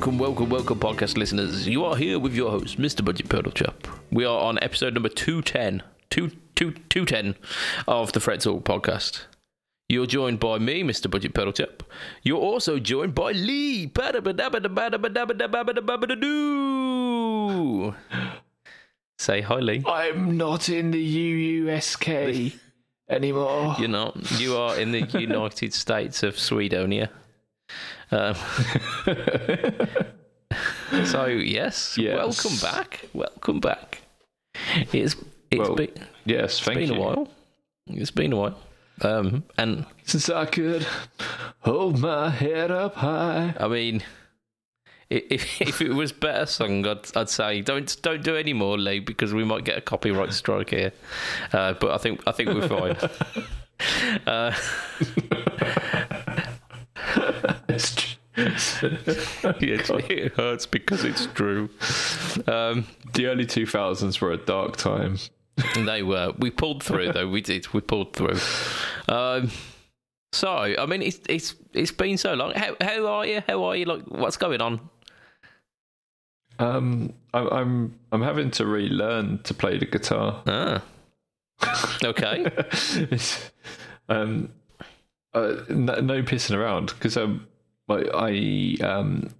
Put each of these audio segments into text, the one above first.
Welcome, welcome, welcome, podcast listeners. You are here with your host, Mr. Budget Pedal Chap. We are on episode number 210, two, two, 210 of the Fret Talk podcast. You're joined by me, Mr. Budget Pedal Chap. You're also joined by Lee. Say hi, Lee. I'm not in the UUSK anymore. You're not. You are in the United States of Swedonia. Um, so yes, Yes. welcome back. Welcome back. It's it's Well, been yes, it's been you. a while. It's been a while. Um, and Since I could hold my head up high. I mean, if if it was better sung, I'd I'd say don't don't do any more, Lee, because we might get a copyright strike here. Uh, but I think I think we're fine. uh, It's tr- yeah, it hurts because it's true. Um, the early 2000s were a dark time. They were. We pulled through, though. We did. We pulled through. Um, so, I mean, it's it's it's been so long. How how are you? How are you? Like, what's going on? Um, I'm I'm I'm having to relearn to play the guitar. Ah, okay. Um, uh, no, no pissing around because um, I, I um,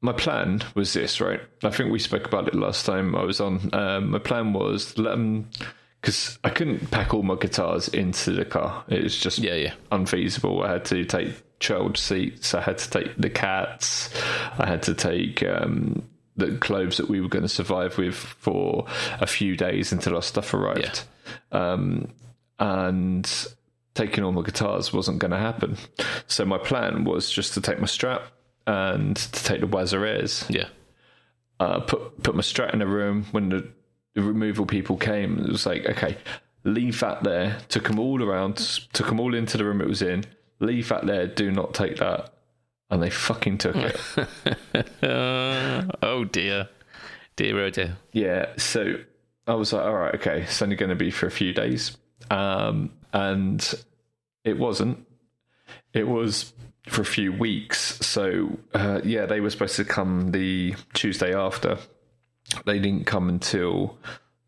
my plan was this, right? I think we spoke about it last time I was on. Um, my plan was let them because I couldn't pack all my guitars into the car. It was just Yeah, yeah. unfeasible. I had to take child seats. I had to take the cats. I had to take um, the clothes that we were going to survive with for a few days until our stuff arrived. Um, and taking all my guitars wasn't going to happen. So my plan was just to take my strap and to take the Wazzer Airs Yeah. uh, put put my strat in a room when the, the removal people came. It was like, okay, leave that there. Took them all around. Took them all into the room it was in. Leave that there. Do not take that. And they fucking took it. Oh dear, dear oh dear. yeah. So I was like, all right, okay, it's only going to be for a few days. Um, and it wasn't. It was for a few weeks. So uh, yeah, they were supposed to come the Tuesday after. They didn't come until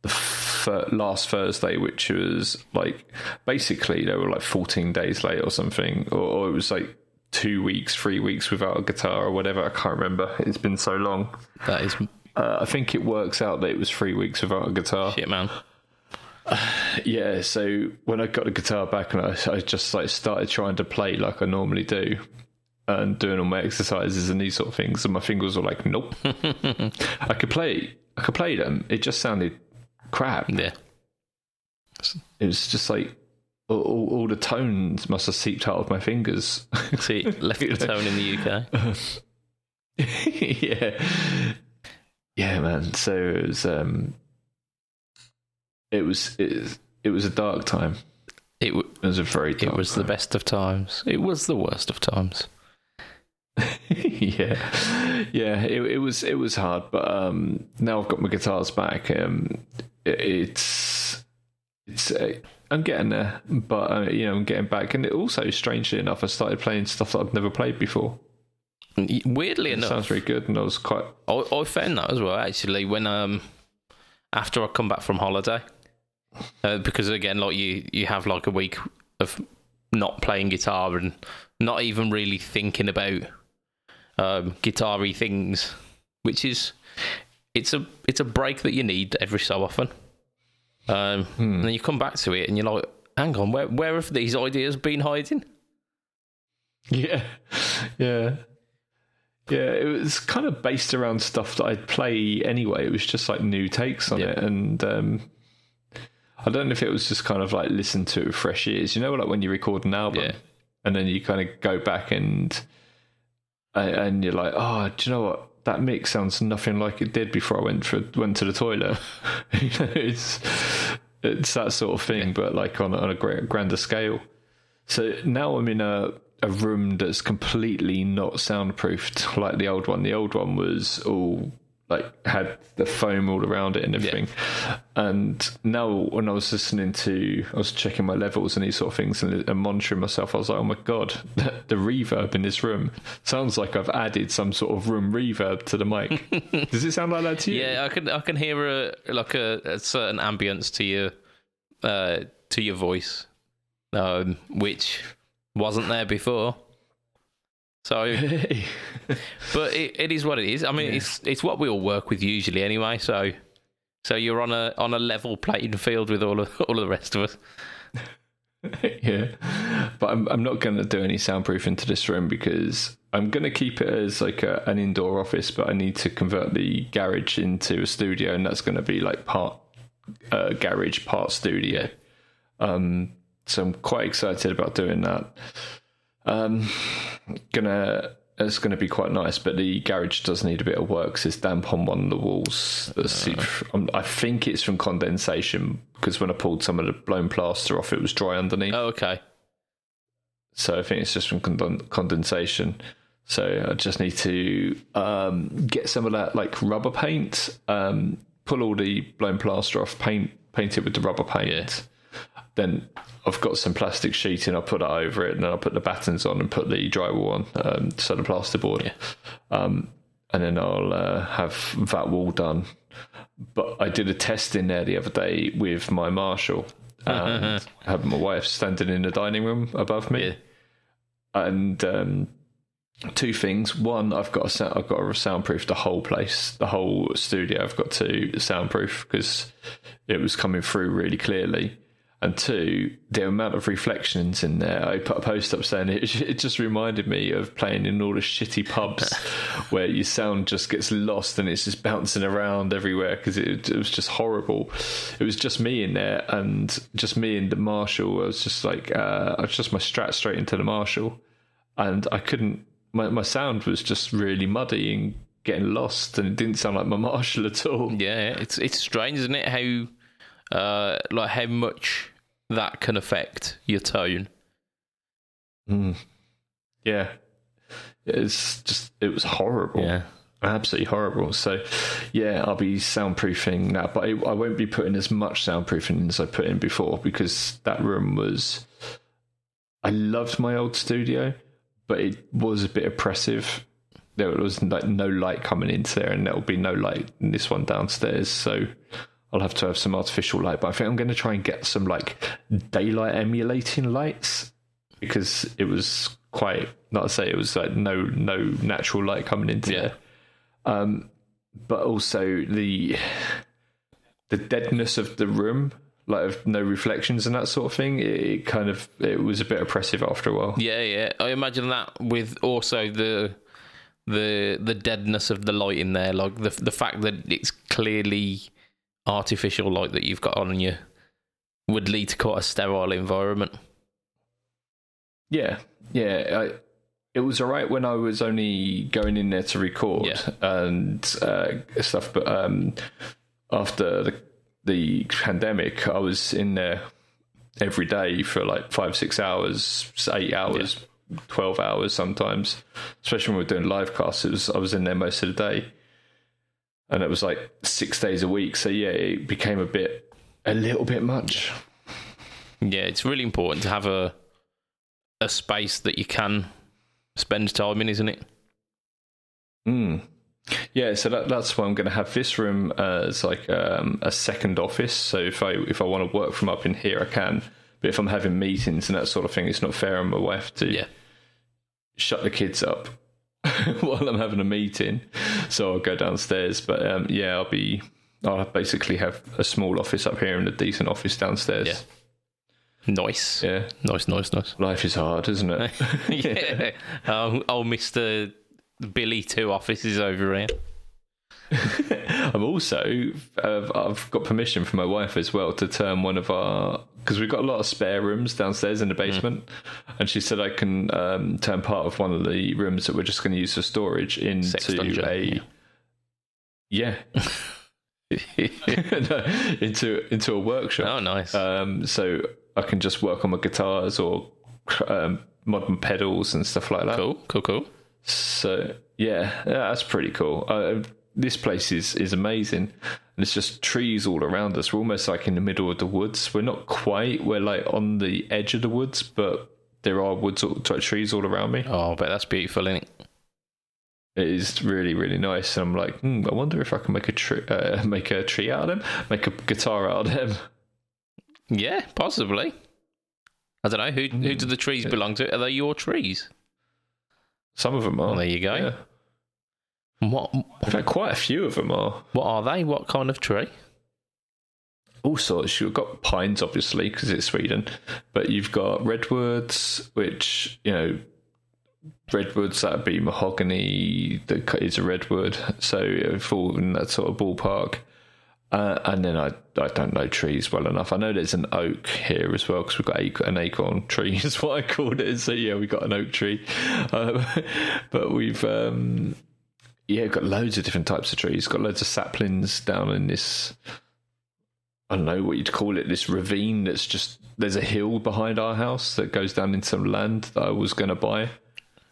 the fir- last Thursday, which was like basically they were like 14 days late or something, or, or it was like two weeks, three weeks without a guitar or whatever. I can't remember. It's been so long. That is Uh, I think it works out that it was three weeks without a guitar. shit, man. Yeah, so when I got the guitar back and I, I just like started trying to play like I normally do and doing all my exercises and these sort of things, and my fingers were like, nope. I could play, I could play them. It just sounded crap. Yeah. It was just like all, all, the tones must have seeped out of my fingers. See, left the tone in the UK. yeah, yeah, man. So it was, um, it was, it, it was a dark time. It w- It was a very dark it was the best of times. It was the worst of times. yeah, yeah. It, it was it was hard, but um, now I've got my guitars back. Um, it, it's it's uh, I'm getting there, but uh, you know I'm getting back. And it also, strangely enough, I started playing stuff that I've never played before. Weirdly It enough, sounds very good, and I was quite I, I found that as well actually when um after I come back from holiday uh, because again like you you have like a week of not playing guitar and not even really thinking about um guitar-y things which is it's a it's a break that you need every so often um and then you come back to it and you're like hang on where where have these ideas been hiding yeah, yeah. Yeah, it was kind of based around stuff that I'd play anyway. It was just like new takes on Yeah. it, and um, I don't know if it was just kind of like listen to fresh ears. You know, like when you record an album, Yeah. and then you kind of go back and and- you're like, oh, do you know what? That mix sounds nothing like it did before I went for went to the toilet. you know, it's it's that sort of thing, but like on on a gra- grander scale. So now I'm in a a room that's completely not soundproofed like the old one. The old one was all like had the foam all around it and everything. And now when I was listening to, I was checking my levels and these sort of things and, and monitoring myself. I was like, oh my god, the, the reverb in this room sounds like I've added some sort of room reverb to the mic. Does it sound like that to you? Yeah, I can I can hear a like a, a certain ambience to your uh, to your voice, um, which wasn't there before. So, but it, it is what it is. I mean, it's it's what we all work with usually anyway. So, so you're on a on a level playing field with all of all of the rest of us. yeah, but I'm I'm not going to do any soundproof into this room because I'm going to keep it as like a, an indoor office, but I need to convert the garage into a studio, and that's going to be like part uh, garage, part studio. Um, so I'm quite excited about doing that. Um, gonna it's going to be quite nice, but the garage does need a bit of work. It's damp on one of the walls. Uh. I think it's from condensation because when I pulled some of the blown plaster off, it was dry underneath. Oh, okay. So I think it's just from condensation. So I just need to um, get some of that like rubber paint, um, pull all the blown plaster off, paint paint it with the rubber paint. Yeah. Then I've got some plastic sheeting. I'll put it over it, and then I'll put the battens on and put the drywall on, um, so the plasterboard. Yeah. Um, and then I'll uh, have that wall done. But I did a test in there the other day with my Marshall, and I had my wife standing in the dining room above me, yeah. and um, two things. One, I've got a I've got to soundproof the whole place, the whole studio. I've got to soundproof because it was coming through really clearly and two, the amount of reflections in there. I put a post up saying it, it just reminded me of playing in all the shitty pubs where your sound just gets lost and it's just bouncing around everywhere because it, it, was just horrible. It was just me in there and just me and the Marshall. I was just like, uh, I was just my strat straight into the Marshall and I couldn't, my, my sound was just really muddy and getting lost and it didn't sound like my Marshall at all. Yeah, it's, it's strange, isn't it? How uh, like how much that can affect your tone. Mm. Yeah, it's just it was horrible. Yeah, absolutely horrible. So, yeah, I'll be soundproofing now, but I, I won't be putting as much soundproofing as I put in before because that room was. I loved my old studio, but it was a bit oppressive. There was like no light coming into there, and there will be no light in this one downstairs. So I'll have to have some artificial light, but I think I'm going to try and get some like daylight emulating lights because it was quite not to say it was like no no natural light coming into yeah. there. Um, but also the the deadness of the room, like of no reflections and that sort of thing. It, it kind of it was a bit oppressive after a while. Yeah, yeah. I imagine that with also the the the deadness of the light in there, like the the fact that it's clearly artificial light that you've got on you would lead to quite a sterile environment. Yeah, yeah. I, it was alright when I was only going in there to record yeah. and uh, stuff, but um, after the the pandemic, I was in there every day for like five, six hours, eight hours, yeah. twelve hours sometimes. Especially when we are doing live casts, it was I was in there most of the day and it was like six days a week. So yeah, it became a bit, a little bit much. Yeah, it's really important to have a a space that you can spend time in, isn't it? Hmm. Yeah, so that, that's why I'm going to have this room as like um, a second office. So if I if I want to work from up in here, I can. But if I'm having meetings and that sort of thing, it's not fair on my wife to yeah. shut the kids up while I'm having a meeting. So I'll go downstairs. But um, yeah, I'll be. I'll basically have a small office up here and a decent office downstairs. Yeah. Nice. Yeah. Nice, nice, nice. Life is hard, isn't it? yeah. I'll miss the Billy two offices over here. I'm also uh, I've got permission from my wife as well to turn one of our because we've got a lot of spare rooms downstairs in the basement, mm. and she said I can um, turn part of one of the rooms that we're just going to use for storage into a yeah. into into a workshop. Oh, nice. Um, so I can just work on my guitars or um, modern pedals and stuff like that. Cool, cool, cool. So yeah, yeah that's pretty cool. I, this place is is amazing, and it's just trees all around us. We're almost like in the middle of the woods. We're not quite. We're like on the edge of the woods, but there are woods, trees all around me. Oh, but that's beautiful, isn't it? It is really, really nice. And I'm like, hmm, I wonder if I can make a tree, uh, make a tree out of them, make a guitar out of them. Yeah, possibly. I don't know who Hmm. who do the trees belong to? Are they your trees? Some of them are. Well, there you go. Yeah. What In fact, quite a few of them are. what are they? What kind of tree? all sorts. You've got pines, obviously, because it's Sweden, but you've got redwoods, which you know, redwoods that'd be mahogany. That is a redwood, so it fall in that sort of ballpark. Uh, and then I I don't know trees well enough. I know there's an oak here as well because we've got ac- an acorn tree is what I called it. So yeah, we've got an oak tree, um, but we've um, yeah got loads of different types of trees. Got loads of saplings down in this I don't know what you'd call it, this ravine that's just there's a hill behind our house that goes down into some land that I was going to buy.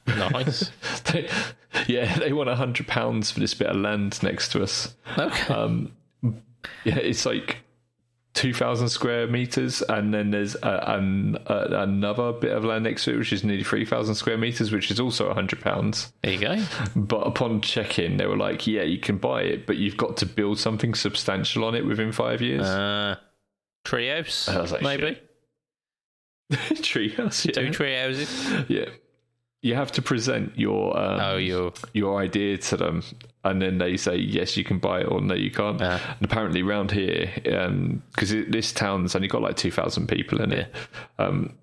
Nice. They, yeah, they want a hundred pounds for this bit of land next to us. okay. Um, yeah, it's like two thousand square meters, and then there's a, an, a, another bit of land next to it, which is nearly three thousand square meters, which is also a hundred pounds. there you go. But upon check-in, they were like, "Yeah, you can buy it, but you've got to build something substantial on it within five years." Uh, was like, maybe Treehouse, yeah. two tree houses. Yeah. You have to present your um, Oh, you your idea to them, and then they say yes, you can buy it, or no, you can't. Yeah. And apparently, around here, because this town's only got like two thousand people in it. Um,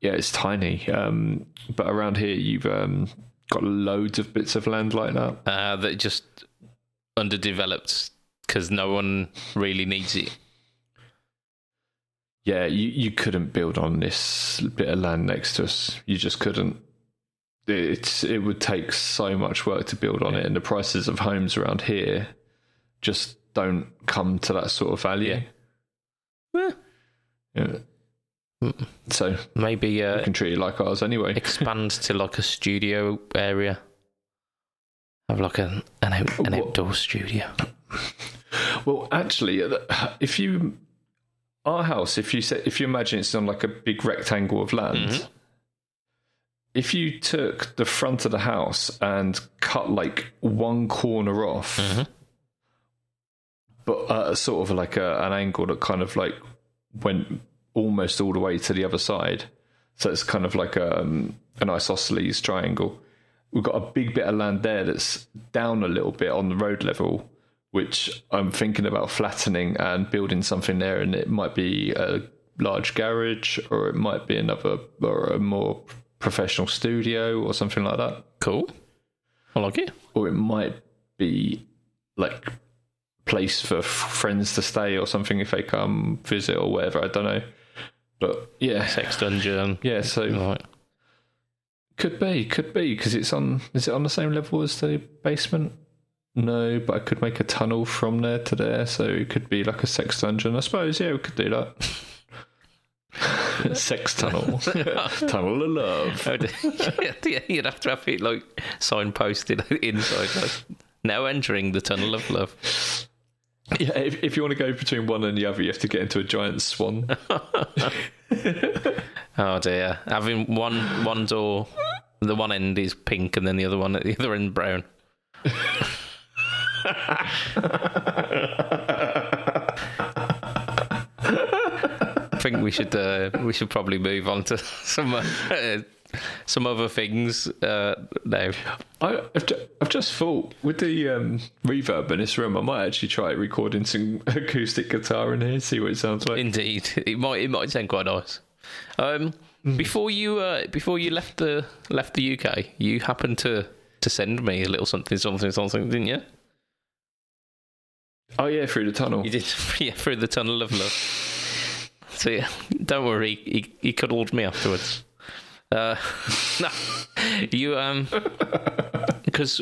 yeah, it's tiny. Um, but around here, you've um, got loads of bits of land like that. uh, that just underdeveloped because no one really needs it. Yeah, you, you couldn't build on this bit of land next to us. You just couldn't. It's it would take so much work to build on it, and the prices of homes around here just don't come to that sort of value. Eh, Yeah. So maybe uh, can treat it like ours anyway. expand to like a studio area. Have like an an, out, an outdoor studio. Well, actually, uh, if you our house, if you say, if you imagine it's on like a big rectangle of land, Mhm. If you took the front of the house and cut like one corner off, Mhm. but uh, sort of like a, an angle that kind of like went almost all the way to the other side, so it's kind of like a, um, an isosceles triangle. We've got a big bit of land there that's down a little bit on the road level, which I'm thinking about flattening and building something there, and it might be a large garage, or it might be another or a more professional studio or something like that, Cool. I like it. or it might be like place for f- friends to stay or something if they come visit or whatever. I don't know, but yeah, Sex dungeon. yeah. So Right. could be, could be because it's on. Is it on the same level as the basement? No, but I could make a tunnel from there to there, so it could be like a sex dungeon. I suppose. Yeah, we could do that. sex tunnel, tunnel of love. Oh, yeah, you'd have to have it like signposted inside. Like, now entering the tunnel of love. Yeah, if, if you want to go between one and the other, you have to get into a giant swan. Oh dear. Having one one door, the one end is pink, and then the other one at the other end brown. Think we should uh, we should probably move on to some uh, some other things uh, now. I, I've, ju- I've just thought with the um, reverb in this room, I might actually try recording some acoustic guitar in here, see what it sounds like. Indeed, it might it might sound quite nice. Um, Before you uh, before you left the left the UK, you happened to to send me a little something something something, didn't you? oh yeah, through the tunnel. You did, yeah, through the tunnel of love. So don't worry, he he cuddled me afterwards. Uh, no, you um, because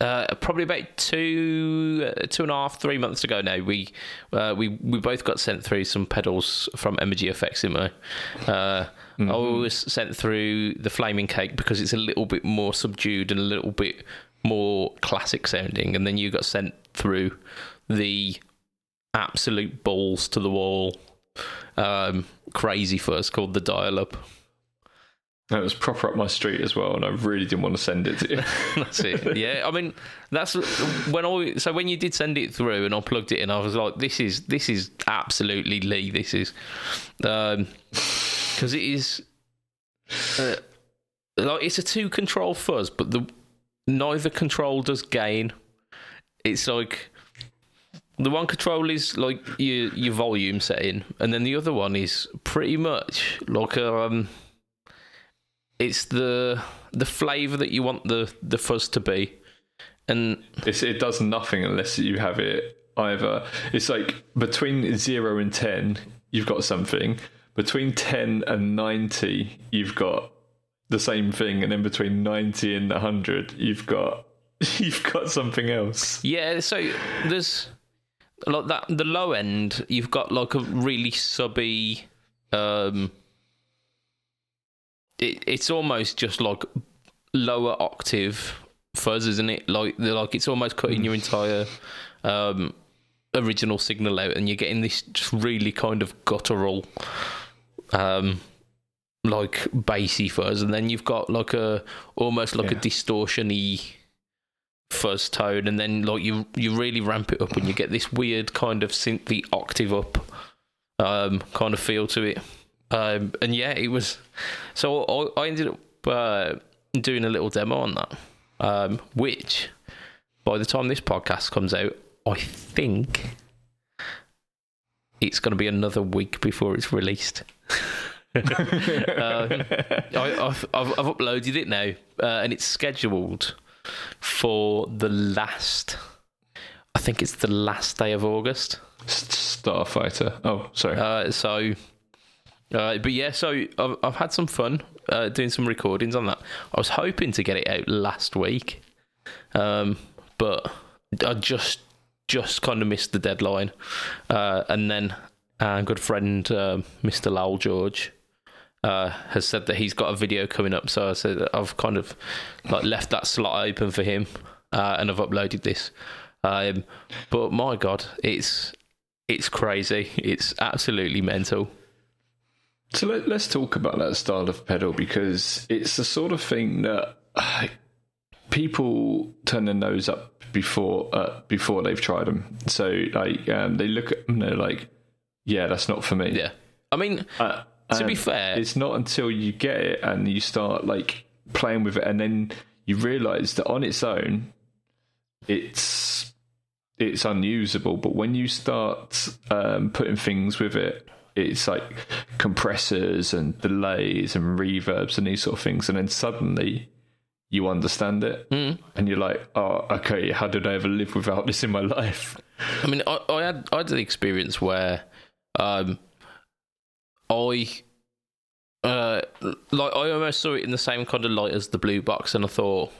uh, probably about two uh, two and a half three months ago now, we uh, we we both got sent through some pedals from Emoji Effects. Uh, I was sent through the flaming cake because it's a little bit more subdued and a little bit more classic sounding, and then you got sent through the absolute balls to the wall um, crazy fuzz called the dial up. That was proper up my street as well, and I really didn't want to send it to you. that's it. Yeah, I mean, that's when I. So when you did send it through, and I plugged it in, I was like, "This is this is absolutely Lee. This is," because um, it is. Uh, like it's a two control fuzz, but the neither control does gain. It's like the one control is like your your volume setting, and then the other one is pretty much like um, it's the the flavour that you want the the fuzz to be, and it's, it does nothing unless you have it either. It's like between zero and ten, you've got something. Between ten and ninety, you've got the same thing, and then between ninety and hundred, you've got you've got something else. Yeah, so there's like that the low end you've got like a really subby um it, it's almost just like lower octave fuzz isn't it like like it's almost cutting your entire um original signal out and you're getting this just really kind of guttural um like bassy fuzz and then you've got like a almost like yeah. a distortiony fuzz tone, and then like you you really ramp it up, and you get this weird kind of synth the octave up um, kind of feel to it. Um, and yeah, it was. So I, I ended up uh, doing a little demo on that, um, which by the time this podcast comes out, I think it's going to be another week before it's released. um, I, have uploaded it now, uh, and it's scheduled for the last. I think it's the last day of August. Starfighter. Oh, sorry. Uh, so, uh, but yeah, so I've, I've had some fun uh, doing some recordings on that. I was hoping to get it out last week, um, but I just just kind of missed the deadline. Uh, and then our good friend uh, Mr. Lowell George uh, has said that he's got a video coming up. So I said I've kind of like left that slot open for him, uh, and I've uploaded this. Um, but my God, it's it's crazy. It's absolutely mental. So let, us talk about that style of pedal because it's the sort of thing that people turn their nose up before uh, before they've tried them. So like um, they look at them, and they're like, "Yeah, that's not for me." Yeah, I mean, uh, to be fair, it's not until you get it and you start like playing with it, and then you realise that on its own, it's it's unusable. But when you start um, putting things with it, it's like compressors and delays and reverbs and these sort of things, and then suddenly you understand it, mm. and you're like, "Oh, okay, how did I ever live without this in my life?" I mean, I, I had I had an experience where um, I uh like I almost saw it in the same kind of light as the blue box, and I thought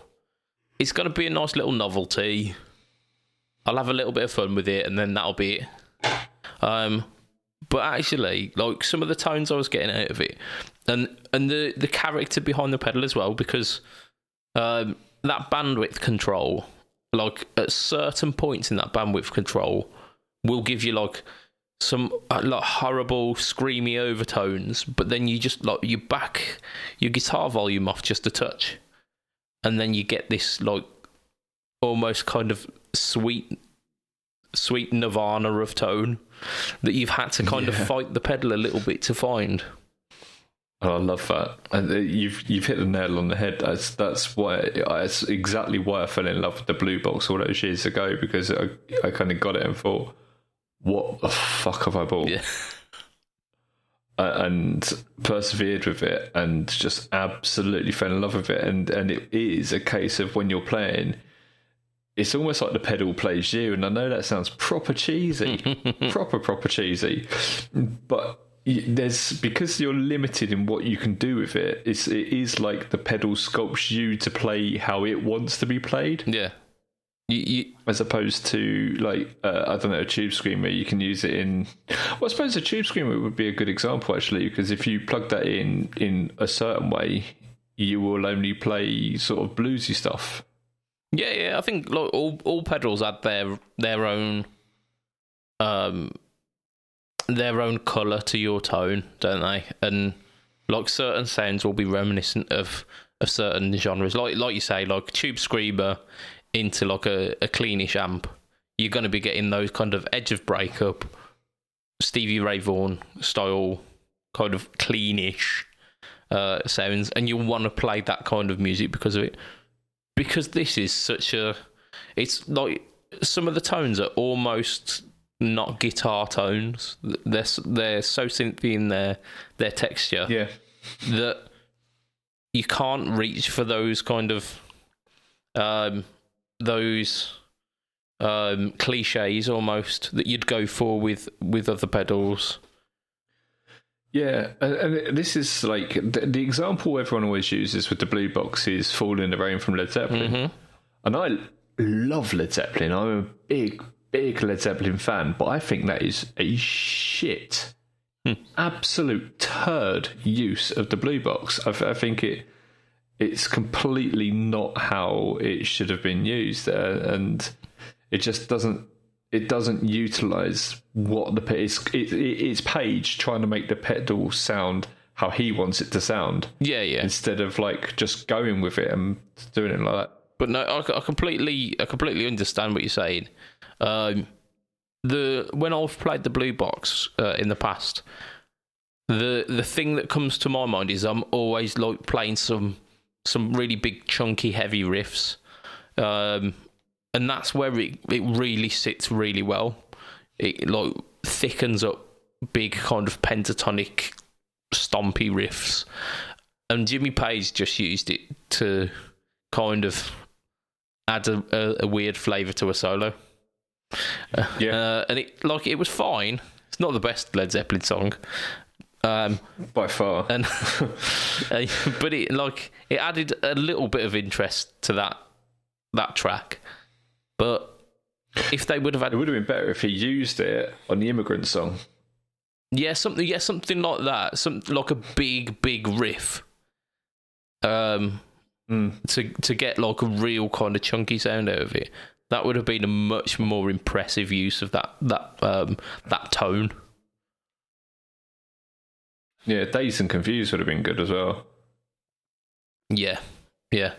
it's going to be a nice little novelty. I'll have a little bit of fun with it, and then that'll be it. Um, but actually, like some of the tones I was getting out of it, and and the the character behind the pedal as well, because um, that bandwidth control, like at certain points in that bandwidth control, will give you like some uh, like horrible screamy overtones, but then you just like you back your guitar volume off just a touch, and then you get this like almost kind of sweet, sweet nirvana of tone that you've had to kind yeah. of fight the pedal a little bit to find. Oh, I love that, and uh, you've you've hit the nail on the head. That's that's why that's exactly why I fell in love with the blue box all those years ago because I I kind of got it and thought what the fuck have I bought? Yeah. and persevered with it and just absolutely fell in love with it. And, and it is a case of when you're playing, it's almost like the pedal plays you. And I know that sounds proper cheesy, proper, proper cheesy. But there's because you're limited in what you can do with it, it's, it is like the pedal sculpts you to play how it wants to be played. Yeah. You, you, as opposed to like uh, I don't know a tube screamer, you can use it in. Well, I suppose a tube screamer would be a good example actually, because if you plug that in in a certain way, you will only play sort of bluesy stuff. Yeah, yeah. I think like all all pedals add their their own um their own color to your tone, don't they? And like certain sounds will be reminiscent of of certain genres. Like like you say, like tube screamer into like a, a cleanish amp. You're going to be getting those kind of edge of breakup, Stevie Ray Vaughan style, kind of cleanish uh, sounds, and you'll want to play that kind of music because of it. Because this is such a, it's like some of the tones are almost not guitar tones. They're they're so synthy in their their texture Yeah. that you can't reach for those kind of um those um cliches almost that you'd go for with with other pedals. Yeah, and, this is like the, the example everyone always uses with the blue box is "Fool in the Rain" from Led Zeppelin, Mm-hmm. and I love Led Zeppelin. I'm a big, big Led Zeppelin fan, but I think that is a shit, absolute turd use of the blue box. I, I think it it's completely not how it should have been used, uh, and it just doesn't it doesn't utilize what the pe- it's it, it, it's Page trying to make the pedal sound how he wants it to sound Yeah, yeah. instead of like just going with it and doing it like that. But no, I, I completely, I completely understand what you're saying. Um, the when I've played the blue box uh, in the past, the the thing that comes to my mind is I'm always like playing some some really big, chunky, heavy riffs, um, and that's where it it really sits really well. It like thickens up big kind of pentatonic, stompy riffs, and Jimmy Page just used it to kind of add a, a, a weird flavour to a solo. Yeah. Uh, and it like it was fine. It's not the best Led Zeppelin song. Um, By far, and uh, but it like it added a little bit of interest to that that track. But if they would have had, it would have been better if he used it on the Immigrant song. yeah something yeah something like that, some like a big big riff. Um, Mm. to to get like a real kind of chunky sound out of it, that would have been a much more impressive use of that that um that tone. Yeah, Dazed and Confused would have been good as well. Yeah, yeah.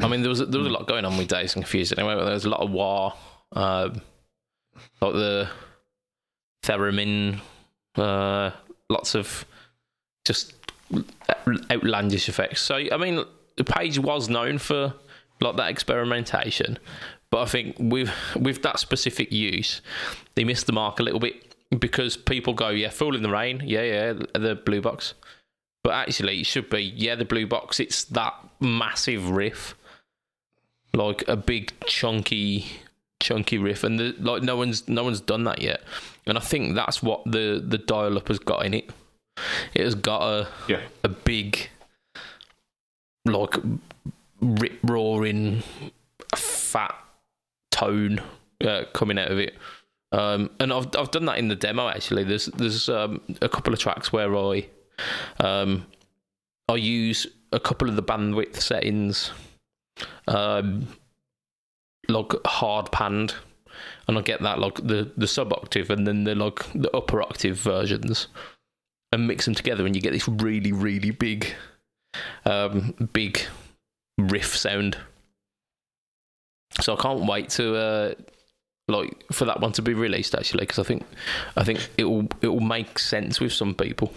I mean, there was there was a lot going on with Dazed and Confused anyway. But there was a lot of war, um, like the theremin, uh, lots of just outlandish effects. So I mean, the Page was known for like that experimentation, but I think with with that specific use, they missed the mark a little bit because people go, yeah, "Fool in the Rain," yeah, yeah, the blue box. But actually, it should be yeah, the blue box. It's that massive riff, like a big chunky, chunky riff, and the, like no one's no one's done that yet. And I think that's what the the dial up has got in it. It has got a Yeah. a big, like rip roaring, fat tone uh, coming out of it. Um, and I've I've done that in the demo actually. There's there's um, a couple of tracks where I um, I use a couple of the bandwidth settings, um, like hard panned, and I get that like the the sub octave and then the like the upper octave versions, and mix them together, and you get this really really big, um, big riff sound. So I can't wait to uh, like for that one to be released actually because I think I think it will it will make sense with some people.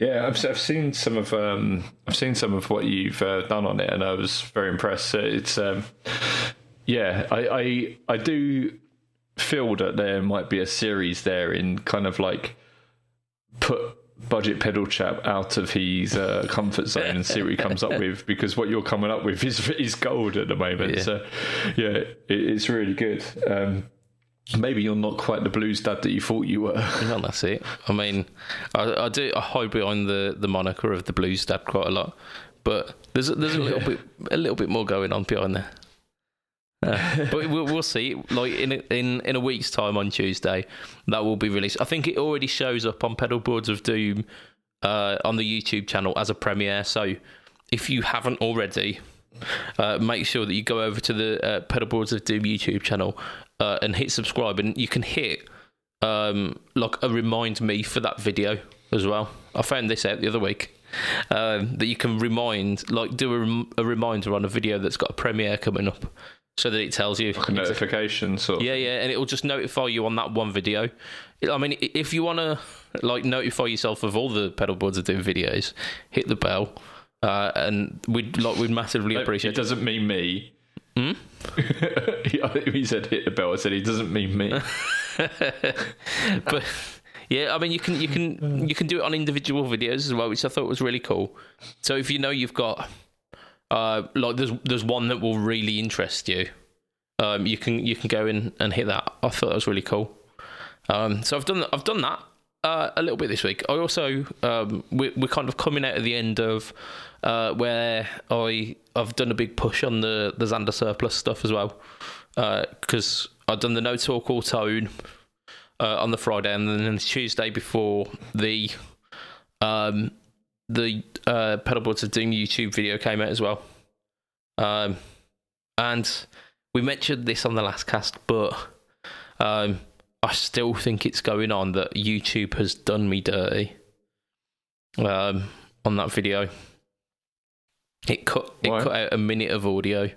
Yeah, I've, I've seen some of um, I've seen some of what you've uh, done on it, and I was very impressed. It's um, yeah, I, I I do feel that there might be a series there in kind of like put budget pedal chap out of his uh, comfort zone and see what he comes up with because what you're coming up with is is gold at the moment. Yeah. So yeah, it, it's really good. Um, maybe you're not quite the blues dad that you thought you were. Well, that's it. I mean, I, I do I hide behind the, the moniker of the blues dad quite a lot, but there's a, there's a little bit a little bit more going on behind there. But we'll, we'll see. Like in a, in in a week's time on Tuesday, that will be released. I think it already shows up on Pedal Boards of Doom uh, on the YouTube channel as a premiere. So if you haven't already, uh, make sure that you go over to the uh, Pedalboards of Doom YouTube channel uh, and hit subscribe, and you can hit um, like a remind me for that video as well. I found this out the other week. Um, that you can remind, like, do a, rem- a reminder on a video that's got a premiere coming up, so that it tells you. Like a notification, sort. Yeah, yeah, and it will just notify you on that one video. I mean, if you want to like notify yourself of all the pedal boards that do videos, hit the bell, uh, and we'd like we'd massively appreciate. it. doesn't mean me. Hmm? he said hit the bell. I said he doesn't mean me. but yeah, I mean, you can you can you can do it on individual videos as well, which I thought was really cool. So if you know you've got uh, like there's there's one that will really interest you, um, you can you can go in and hit that. I thought that was really cool. Um, so I've done I've done that uh, a little bit this week. I also um, we're, we're kind of coming out at the end of uh, where I I've done a big push on the the Xander surplus stuff as well because I've done the no talk or tone uh, on the Friday and then the Tuesday before the um the uh, pedalboards of doom YouTube video came out as well. Um, and we mentioned this on the last cast, but um, I still think it's going on that YouTube has done me dirty. Um, on that video, it cut it cut out a minute of audio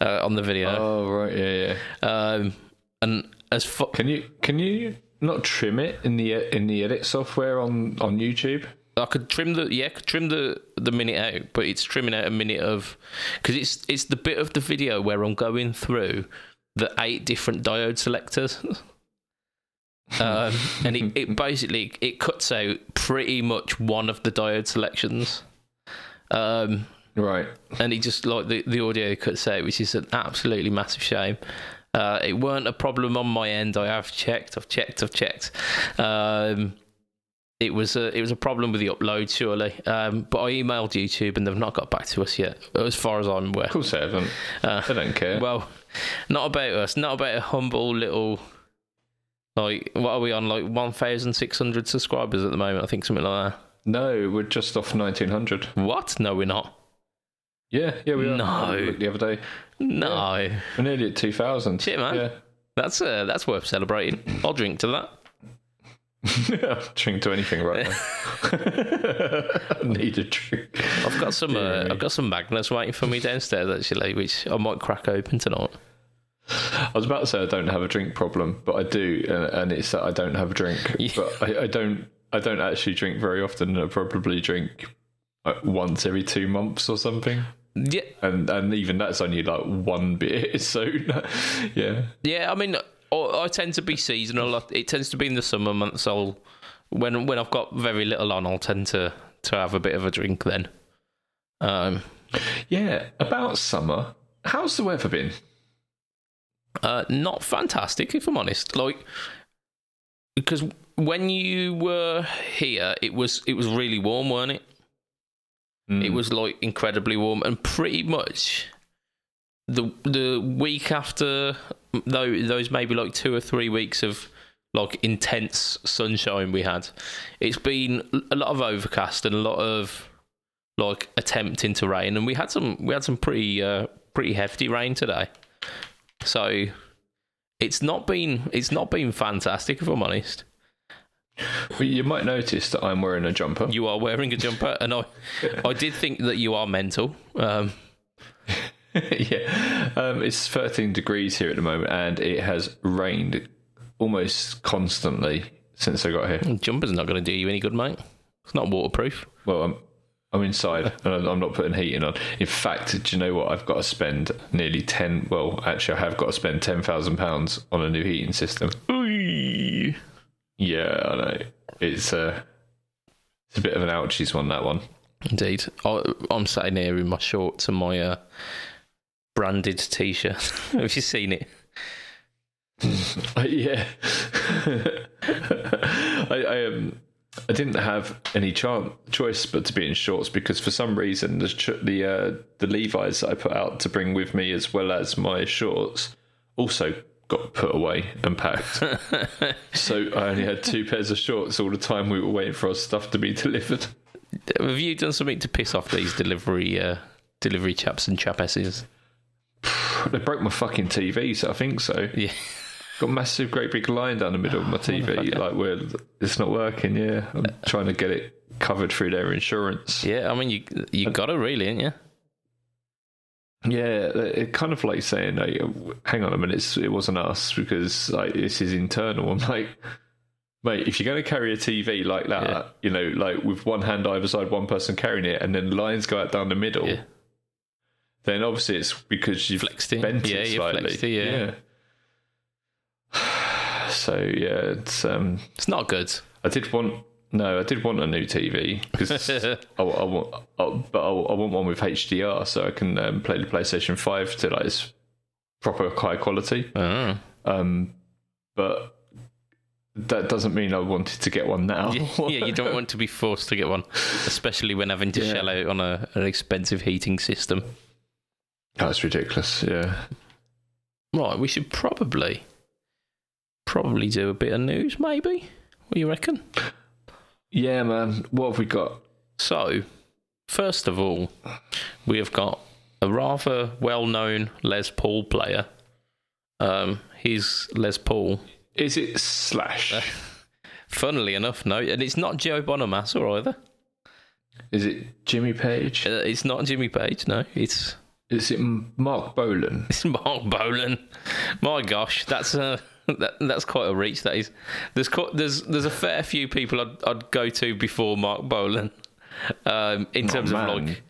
uh, on the video, Oh right, yeah, yeah. um, and as fu- Can you can you not trim it in the in the edit software on on YouTube? I could trim the yeah, could trim the the minute out, but it's trimming out a minute of because it's it's the bit of the video where I'm going through the eight different diode selectors. um, and it, it basically it cuts out pretty much one of the diode selections. Um, Right. and he just like the, the audio cuts out, which is an absolutely massive shame. Uh, it weren't a problem on my end. I have checked. I've checked. I've checked. Um, it was a it was a problem with the upload, surely. Um, but I emailed YouTube and they've not got back to us yet, as far as I'm aware. Of course they haven't. Uh, they don't care. Well, not about us. Not about a humble little. Like what are we on? Like one thousand six hundred subscribers at the moment. I think something like that. no, we're just off nineteen hundred. What? No, we're not. Yeah, yeah, we are. No. The other day. No. We're nearly at two thousand. Shit, man. Yeah. That's uh, that's worth celebrating. I'll drink to that. Drink to anything right now. I need a drink. I've got some uh. I've got some Magners waiting for me downstairs actually, which I might crack open tonight. I was about to say I don't have a drink problem, but I do, and, and it's that I don't have a drink. Yeah. But I, I don't. I don't actually drink very often. I probably drink like once every two months or something, Yeah, and and even that's only like one beer. So yeah, yeah. I mean, I, I tend to be seasonal. It tends to be in the summer months. I'll when when I've got very little on, I'll tend to to have a bit of a drink then. Um, yeah. About summer, how's the weather been? uh, not fantastic if I'm honest. Like because when you were here, it was it was really warm, weren't it? Mm. It was like incredibly warm, and pretty much the the week after though those maybe like two or three weeks of like intense sunshine we had. It's been a lot of overcast and a lot of like attempting to rain, and we had some we had some pretty uh, pretty hefty rain today. So it's not been it's not been fantastic if I'm honest. Well, you might notice that I'm wearing a jumper. You are wearing a jumper, and I I did think that you are mental. Um, yeah, um, it's 13 degrees here at the moment, and it has rained almost constantly since I got here. Jumper's not going to do you any good, mate. It's not waterproof. Well, I'm I'm inside, and I'm- not putting heating on. In fact, do you know what? I've got to spend nearly 10. Well, actually, I have got to spend 10,000 pounds on a new heating system. Ooh. Yeah, I know. It's uh, it's a bit of an ouchies one. That one. Indeed. I, I'm sitting here in my shorts and my uh, branded t shirt. Have you seen it? Uh, yeah. I, I um I didn't have any cho- choice but to be in shorts because for some reason the the uh, the Levi's I put out to bring with me as well as my shorts also got put away and packed. so I only had two pairs of shorts all the time we were waiting for our stuff to be delivered. Have you done something to piss off these delivery uh, delivery chaps and chapesses. They broke my fucking TV, so I think so. Yeah. Got a massive, great big line down the middle of my TV, like where it's not working. Yeah, I'm trying to get it covered through their insurance. Yeah, I mean, you you got to really, ain't you? Yeah, it kind of like saying, like, "Hang on a minute, it's, it wasn't us because like this is internal." I'm like, mate, if you're going to carry a TV like that, Yeah. you know, like with one hand either side, one person carrying it, and then lines go out down the middle, Yeah. Then obviously it's because you've Flexed it. bent Yeah, it slightly. flexed it, yeah. yeah. So yeah, it's um, It's not good. I did want no, I did want a new TV because I, I want, I, but I, I want one with HDR so I can um, play the PlayStation Five to like its proper high quality. Oh. Um, but that doesn't mean I wanted to get one now. Yeah, yeah, you don't want to be forced to get one, especially when having to Yeah. shell out on a, an expensive heating system. That's ridiculous. Yeah. Right, we should probably probably do a bit of news, maybe. What do you reckon? Yeah, man. What have we got? So, first of all, we have got a rather well-known Les Paul player. Um, he's Les Paul. Is it Slash? Funnily enough, no, and it's not Joe Bonamassa either. Is it Jimmy Page? Uh, it's not Jimmy Page. No, it's Is it Marc Bolan? It's Marc Bolan. My gosh, that's a that, that's quite a reach. That is. There's quite, there's there's a fair few people I'd, I'd go to before Marc Bolan, um, in terms of Oh, man. like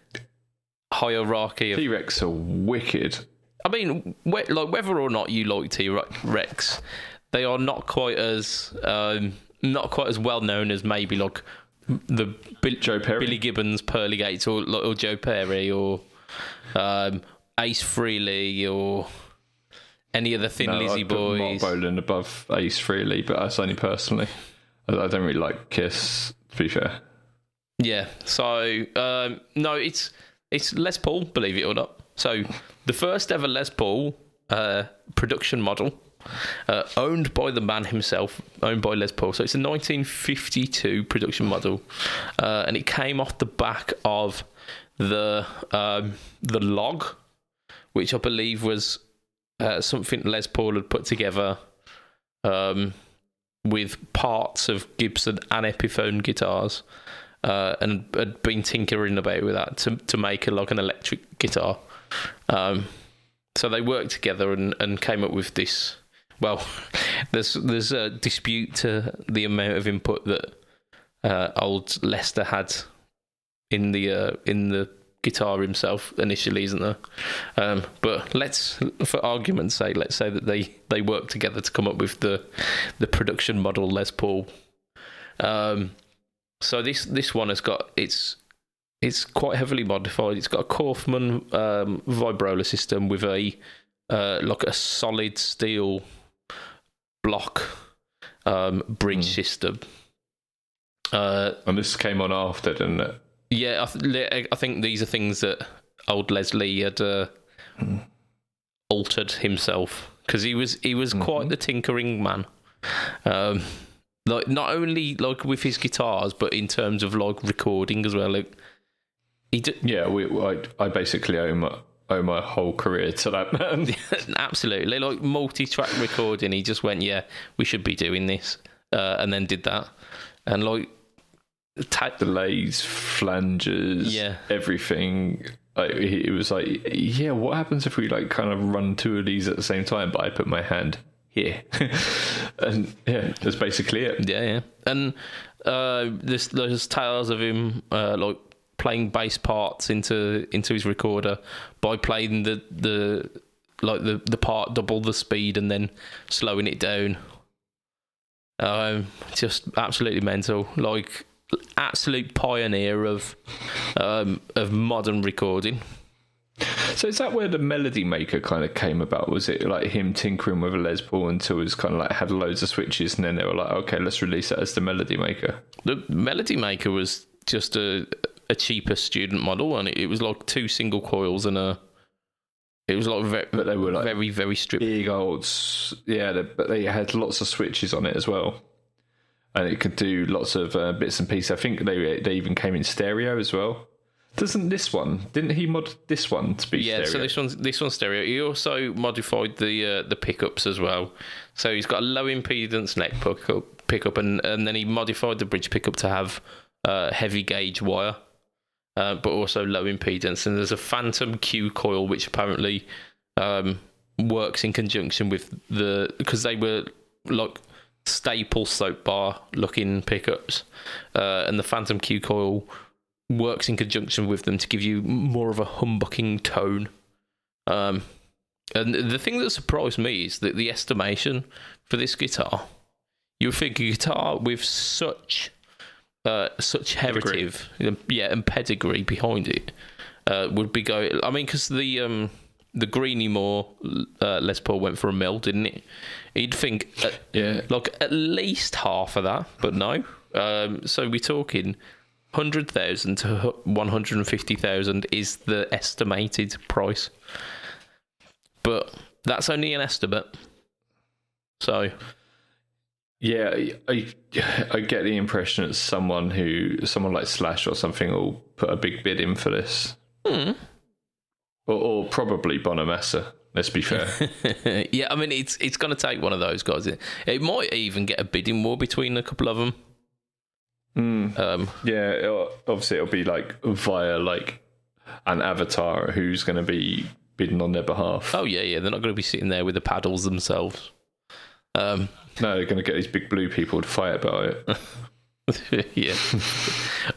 hierarchy of. T Rex are wicked. I mean, whe- like whether or not you like T Rex, they are not quite as um, not quite as well known as maybe like the Bill, Joe Perry? Billy Gibbons, Pearly Gates, or or Joe Perry, or um, Ace Frehley or any of the Thin No, Lizzy I'd put Marc boys. Bolan above Ace Frehley, but that's only personally. I, I don't really like Kiss, to be fair. Yeah. So um, no, it's it's Les Paul, believe it or not. So the first ever Les Paul uh, production model, uh, owned by the man himself, owned by Les Paul. So it's a 1952 production model, uh, and it came off the back of the um, the log, which I believe was uh, something Les Paul had put together. Um, with parts of Gibson and Epiphone guitars, uh, and had been tinkering about with that to to make a, like an electric guitar. Um, so they worked together and, and came up with this. Well, there's there's a dispute to the amount of input that uh, old Lester had in the uh, in the guitar himself initially, isn't there? Um, but let's, for argument's sake, let's say that they they worked together to come up with the the production model Les Paul. Um, so this this one has got it's it's quite heavily modified. It's got a Kauffman um, vibrola system with a uh, like a solid steel block um, bridge system. Uh, And this came on after, didn't it? Yeah, I, th- I think these are things that old Leslie had uh, altered himself because he was he was quite the tinkering man. Um, like not only like with his guitars, but in terms of like recording as well. Like he did Yeah, we, I, I basically owe my, owe my whole career to that man. absolutely like multi-track recording. He just went, yeah, we should be doing this, uh, and then did that, and like. Ta- Delays, flanges, Yeah. everything. Like, it was like, yeah, what happens if we like kind of run two of these at the same time? But I put my hand here, and yeah, that's basically it. Yeah, yeah. And uh, there's there's tales of him uh, like playing bass parts into into his recorder by playing the the like the the part double the speed and then slowing it down. Um, just absolutely mental. Like absolute pioneer of um of modern recording. So is that where the melody maker kind of came about? Was it like him tinkering with a Les Paul until it was kind of like had loads of switches, and then they were like, okay, let's release it as the melody maker. The Melody Maker was just a a cheaper student model, and it, it was like two single coils and a. It was like very, But they were like very very stripped. big old, yeah, they, but they had lots of switches on it as well, and it could do lots of uh, bits and pieces. I think they they even came in stereo as well. Doesn't this one? Didn't he mod this one to be Yeah, stereo? so this one's this one's stereo. He also modified the uh, the pickups as well. So he's got a low impedance neck pickup, pickup, and and then he modified the bridge pickup to have uh, heavy gauge wire, uh, but also low impedance. And there's a Phantom Q coil which apparently um, works in conjunction with the because they were like staple soap bar looking pickups, uh, and the Phantom Q coil works in conjunction with them to give you more of a humbucking tone. Um, and the thing that surprised me is that the estimation for this guitar, you would think a guitar with such uh, such heritage, yeah, and pedigree behind it uh, would be going. I mean, because the um, the Greeny Moore uh, Les Paul went for a mil, didn't it? You'd think, uh, yeah, like at least half of that, but no. Um, so we're talking hundred thousand to one hundred and fifty thousand is the estimated price, but that's only an estimate. So yeah. I I get the impression that someone who someone like Slash or something will put a big bid in for this, hmm. Or, or probably Bonamassa. Let's be fair. yeah, I mean it's it's going to take one of those guys. It, it might even get a bidding war between a couple of them. Mm. Um, Yeah, it'll, obviously it'll be like via like an avatar who's going to be bidding on their behalf. oh yeah, yeah, they're not going to be sitting there with the paddles themselves. Um, No, they're going to get these big blue people to fight about it. yeah,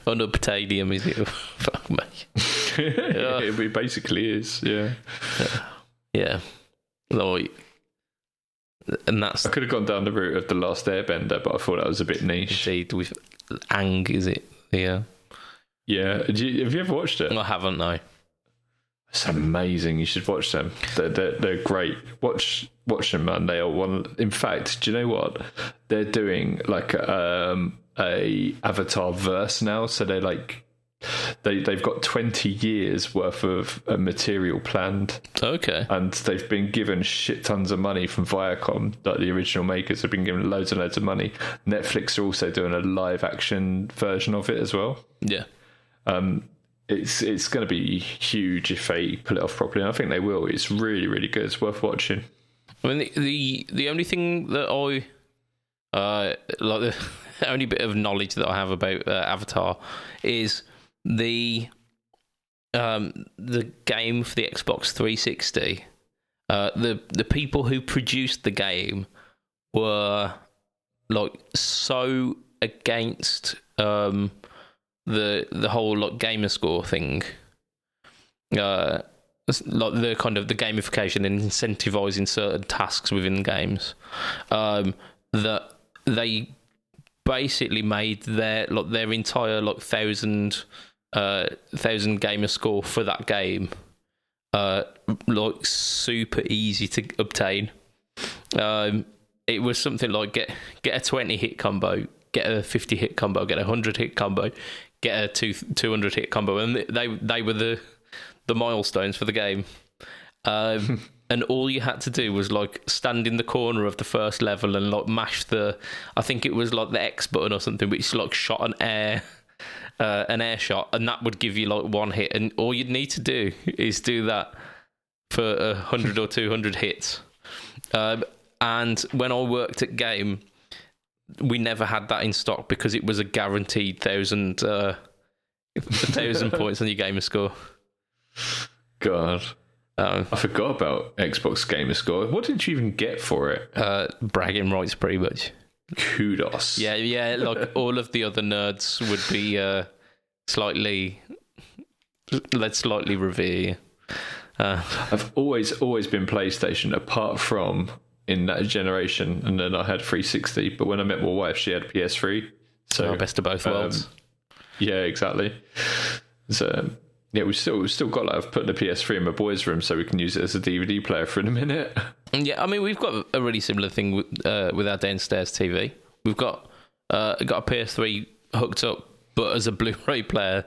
unobtainium is it? Fuck me. it basically is. Yeah, Yeah, like, and that's I could have gone down the route of the Last Airbender, but I thought that was a bit niche. indeed with Aang. Is it? Yeah, Yeah, you, have you ever watched it? I haven't. No. It's amazing. You should watch them. They're, they're, they're great. Watch watch them, man. They are one. In fact, do you know what? They're doing like um, a Avatar verse now. So they're like they they've got twenty years worth of uh, material planned, Okay. and they've been given shit tons of money from Viacom. Like the original makers have been given loads and loads of money. Netflix are also doing a live action version of it as well Yeah. It's it's going to be huge if they pull it off properly. And I think they will. It's really really good. It's worth watching. I mean, the the, the only thing that I uh like the, only bit of knowledge that I have about uh, Avatar is the um the game for the Xbox 360. Uh, the the people who produced the game were like so against um the the whole like gamer score thing. Uh, like the kind of the gamification and incentivizing certain tasks within games um, that they basically made their like their entire like thousand uh thousand gamer score for that game uh like super easy to obtain um it was something like get get a 20 hit combo get a 50 hit combo get a 100 hit combo get a two, 200 hit combo and they they were the the milestones for the game. Um, and all you had to do was like stand in the corner of the first level and like mash the, I think it was like the X button or something, which like shot an air, uh, an air shot, and that would give you like one hit. And all you'd need to do is do that for a hundred or two hundred hits. Um, and when I worked at Game, we never had that in stock because it was a guaranteed thousand, uh, thousand points on your gamer score. God, Um, I forgot about Xbox Gamer Score. What did you even get for it? uh, bragging rights, pretty much. Kudos. Yeah, yeah. Like all of the other nerds would be uh, slightly, let's slightly revere you. Uh, I've always always been PlayStation, apart from in that generation, and then I had 360. But when I met my wife, she had PS3. So oh, best of both um, worlds. yeah, exactly. So yeah, we still we've still got like I've put the PS3 in my boys' room so we can use it as a DVD player for in a minute. Yeah, I mean we've got a really similar thing with, uh, with our downstairs TV. We've got uh, got a PS3 hooked up, but as a Blu-ray player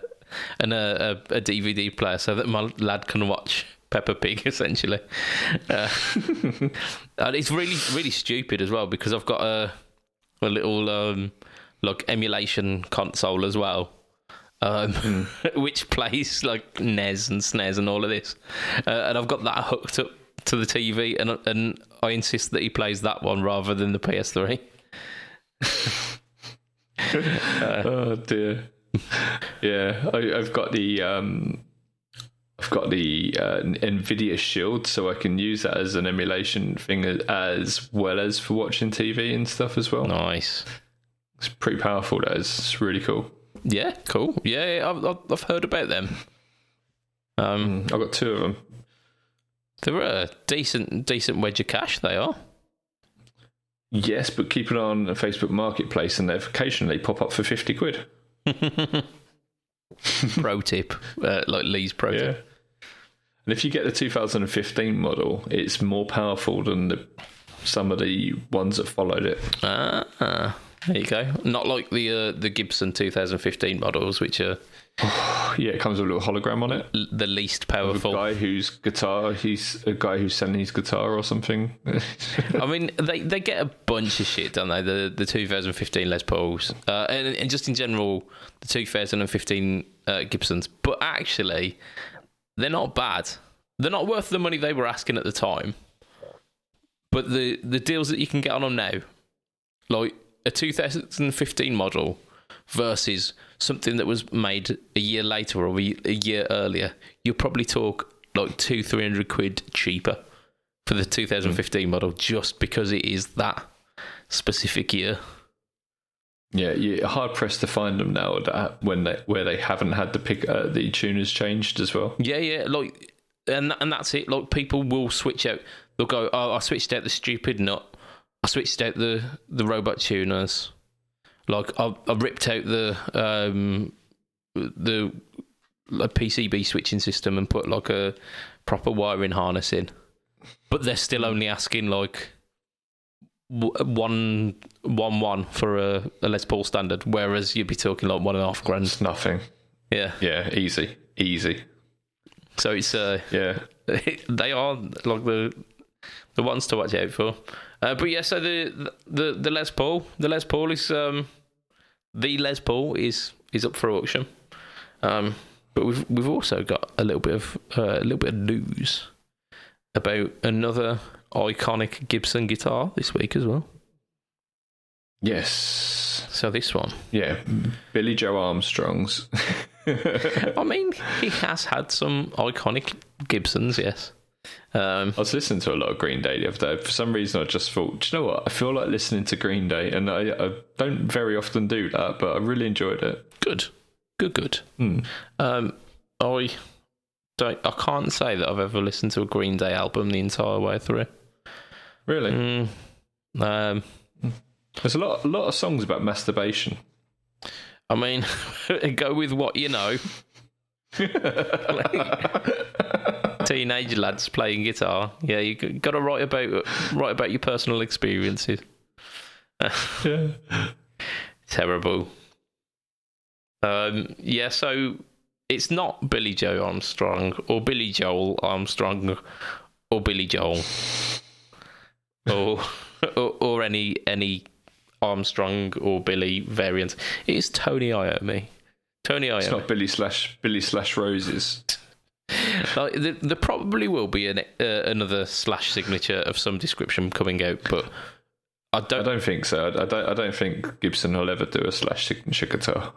and a, a, a DVD player, so that my lad can watch Peppa Pig essentially. Uh, and it's really really stupid as well because I've got a a little um, like emulation console as well. um, Hmm. which plays like NES and SNES and all of this. Uh, and I've got that hooked up to the TV, and and I insist that he plays that one rather than the PS3. oh dear. Yeah, I, I've got the um, I've got the uh, Nvidia Shield, so I can use that as an emulation thing as well as for watching TV and stuff as well. Nice. It's pretty powerful. That is it's really cool. Yeah, cool. Yeah, yeah, I've, I've I've heard about them. Um, I've got two of them. they're a decent decent wedge of cash. They are. Yes, but keep it on a Facebook Marketplace, and they occasionally pop up for fifty quid. Pro tip, uh, like Lee's pro Yeah. tip. And if you get the 2015 model, it's more powerful than the, some of the ones that followed it. Ah, there you go. Not like the uh, the Gibson 2015 models, which are Yeah, it comes with a little hologram on it. l- the least powerful. guy whose guitar, he's a guy who's selling his guitar or something. I mean, they, they get a bunch of shit, don't they? The the 2015 Les Pauls, uh, and, and just in general, the 2015 uh, Gibsons. But actually, they're not bad. They're not worth the money they were asking at the time. But the the deals that you can get on them now, like a 2015 model versus something that was made a year later or a year earlier, you'll probably talk like two, three hundred quid cheaper for the 2015 model just because it is that specific year. Yeah, you're hard pressed to find them now that when they where they haven't had the pick uh, the tuners changed as well. Yeah, yeah, like, and and that's it. Like, people will switch out. They'll go, "Oh, I switched out the stupid nut. I switched out the the robot tuners. Like, I, I ripped out the um the a PCB switching system and put like a proper wiring harness in." But they're still only asking like one one one for a, a Les Paul standard, whereas you'd be talking like one and a half grand. It's nothing. Yeah. Yeah, easy, easy. So it's uh Yeah, they are like the the ones to watch out for. Uh, but yeah, so the the the Les Paul, the Les Paul is um the Les Paul is is up for auction. Um, but we've we've also got a little bit of uh, a little bit of news about another iconic Gibson guitar this week as well. yes, So this one, yeah. Billie Joe Armstrong's. I mean, he has had some iconic Gibsons, yes. Um, I was listening to a lot of Green Day the other day. For some reason, I just thought, do you know what? I feel like listening to Green Day, and I, I don't very often do that, but I really enjoyed it. good, good, good. Hmm. Um, I don't. I can't say that I've ever listened to a Green Day album the entire way through. Really, Mm, um, there's a lot, a lot of songs about masturbation. I mean, go with what you know. Teenage lads playing guitar. Yeah, you got to write about write about your personal experiences. Yeah. Terrible. Um, yeah, so it's not Billie Joe Armstrong or Billy Joel Armstrong or Billy Joel or, or or any any Armstrong or Billy variant. It is Tony Iommi. Tony Iommi. It's not Billy slash Billy slash Roses. Like, there, there probably will be an, uh, another slash signature of some description coming out, but I I don't. don't think so. I I don't. I don't think Gibson will ever do a slash signature guitar.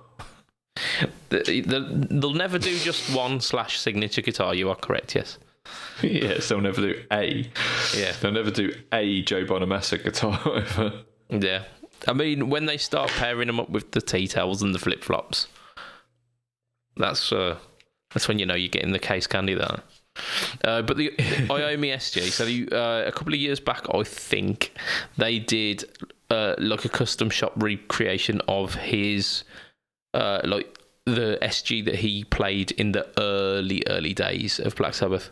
the- the- they'll never do just one slash signature guitar. You are correct. Yes. yes, they'll never do a. Yeah. They'll never do a Joe Bonamassa guitar ever. Yeah. I mean, when they start pairing them up with the tea towels and the flip flops, that's uh, that's when you know you're getting the case candy there. Uh, but the Iommi SG, so the, uh, a couple of years back, I think they did uh, like a custom shop recreation of his uh, like the SG that he played in the early early days of Black Sabbath.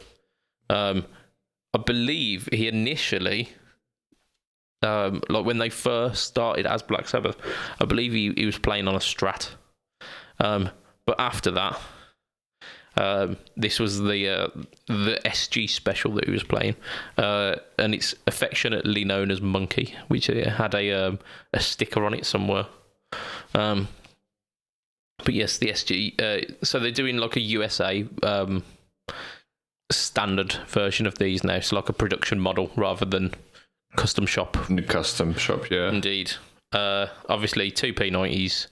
Um, I believe he initially um, like when they first started as Black Sabbath, I believe he, he was playing on a Strat. Um, but after that, um, this was the uh, the SG special that he was playing, uh, and it's affectionately known as Monkey, which uh, had a um, a sticker on it somewhere. Um, but yes, the SG. Uh, so they're doing like a USA um, standard version of these now. So like a production model rather than custom shop. Custom shop, yeah. Indeed. Uh, obviously, two P90s.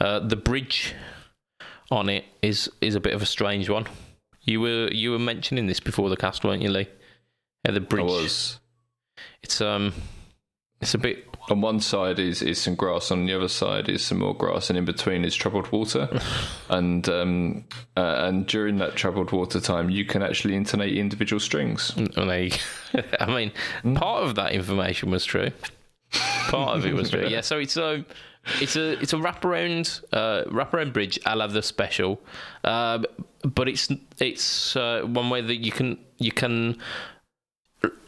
Uh, the bridge on it is is a bit of a strange one. You were you were mentioning this before the cast, weren't you, Lee? Yeah, the I bridge. was. It's um, it's a bit. On one side is, is some grass, on the other side is some more grass, and in between is troubled water. and um, uh, and during that troubled water time, you can actually intonate individual strings. Well, there you- I mean, part of that information was true. Part of it was true. Yeah. So it's a it's a it's a wraparound uh, wraparound bridge. I love the special, um, but it's it's uh, one way that you can you can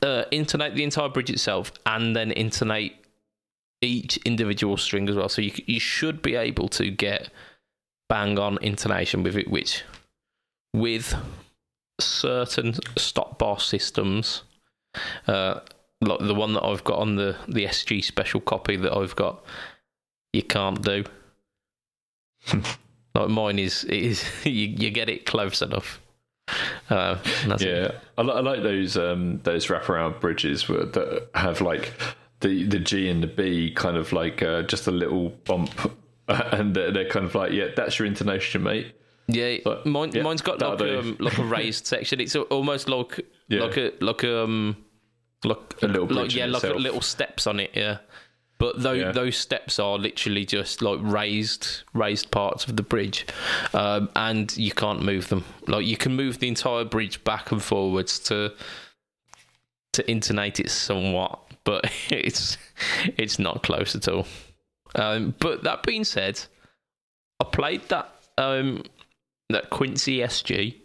uh, intonate the entire bridge itself and then intonate each individual string as well. So you you should be able to get bang on intonation with it, which with certain stop bar systems, uh, like the one that I've got on the the SG special copy that I've got, you can't do. like mine is is you, you get it close enough. Uh, it. Yeah, I, I like those um, those wraparound bridges that have like the the G and the B kind of like uh, just a little bump, and they're, they're kind of like, yeah, that's your intonation, mate. Yeah, But, mine, yeah, mine's got like um, like a raised section. It's almost like Yeah. like a like um like A little like, yeah in like little steps on it. Yeah, but those Yeah. those steps are literally just like raised raised parts of the bridge, um, and you can't move them. Like you can move the entire bridge back and forwards to to intonate it somewhat, but it's it's not close at all. Um, but that being said, I played that um, that Quincy SG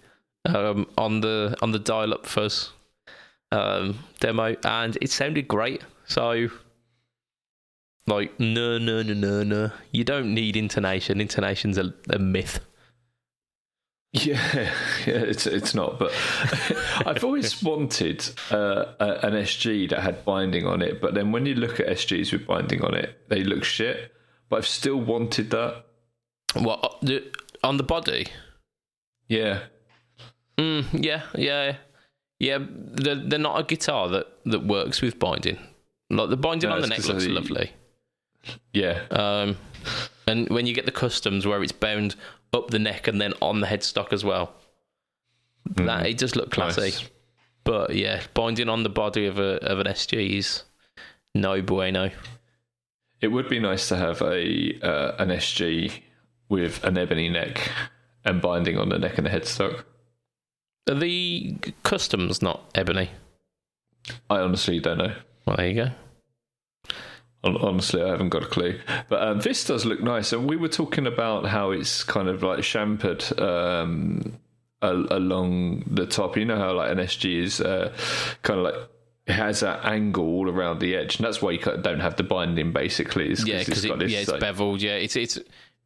um, on the on the dial up fuzz um, demo, and it sounded great. So, like, no, no, no, no, no, you don't need intonation. Intonation's a, a myth. Yeah, yeah, it's it's not. But I've always wanted uh, a, an SG that had binding on it. But then when you look at SGs with binding on it, they look shit. But I've still wanted that. What the, on the body? Yeah, Mm, yeah, yeah, yeah. They're, they're not a guitar that, that works with binding. Like the binding No, on the neck looks lovely. Yeah, Um, and when you get the customs where it's bound up the neck and then on the headstock as well, that it does look classy. Nice. But yeah, binding on the body of a of an SG is no bueno. It would be nice to have a uh, an SG with an ebony neck and binding on the neck and the headstock. Are the customs not ebony? I honestly don't know. Well, there you go. Hon- Honestly, I haven't got a clue. But um, this does look nice, and we were talking about how it's kind of like chamfered um, a- along the top. You know how like an SG is uh, kind of like it has that angle all around the edge, and that's why you don't have the binding. Basically, is Yeah, because it's it, yeah, it's beveled. Yeah, it's it's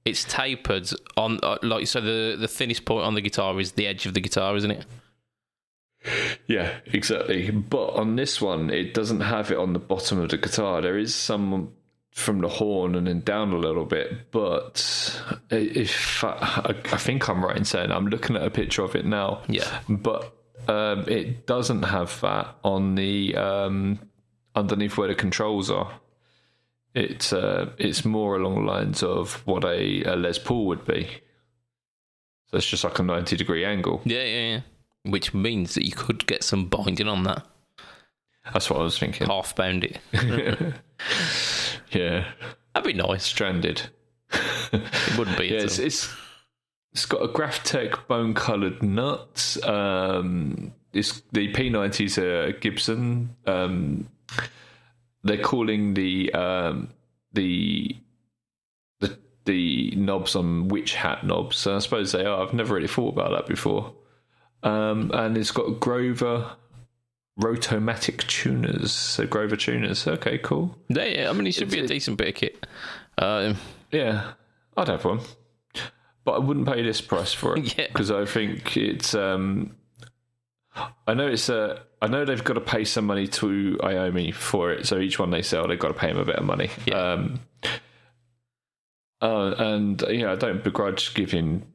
it's tapered on uh, like so. The the thinnest point on the guitar is the edge of the guitar, isn't it? Yeah, exactly. But on this one, it doesn't have it on the bottom of the guitar. There is some from the horn and then down a little bit. But if I, I think I'm right in saying I'm looking at a picture of it now. Yeah. But um, it doesn't have that on the um, underneath where the controls are. It's uh, it's more along the lines of what a, a Les Paul would be. So it's just like a ninety degree angle. Yeah, yeah, yeah. Which means that you could get some binding on that. That's what I was thinking. Half bound it. Yeah, That'd be nice. stranded. It wouldn't be. Yeah, it's, it's it's got a Graph Tech bone coloured nuts. Um, it's the P90s are Gibson. Um, they're calling the um, the the the knobs on witch hat knobs. So I suppose they are. I've never really thought about that before. Um, and it's got Grover Rotomatic tuners. So Grover tuners. Okay, cool. yeah, yeah. I mean, it should be a decent bit of kit. Um, Yeah, I'd have one, but I wouldn't pay this price for it Yeah. because I think it's. Um, I know it's a. I know they've got to pay some money to Iommi for it, so each one they sell, they've got to pay them a bit of money. Yeah. Um, Uh, and yeah, I don't begrudge giving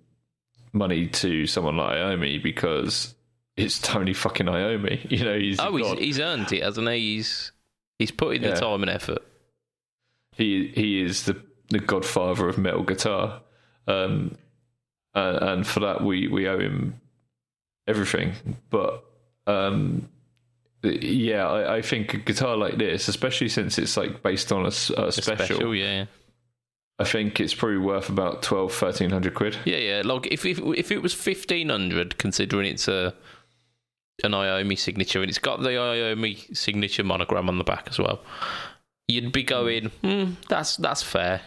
money to someone like Iommi because it's Tony fucking Iommi. You know, he's Oh, he's, he's earned it, hasn't he? He's he's put in Yeah. the time and effort. he he is the the godfather of metal guitar, um, and, and for that we we owe him everything. But um, yeah, I, I think a guitar like this, especially since it's like based on a special, special, yeah. I think it's probably worth about 12, 1300 quid. Yeah, yeah. Like if if, if it was fifteen hundred, considering it's a an Iommi signature and it's got the Iommi signature monogram on the back as well, you'd be going, hmm, that's that's fair.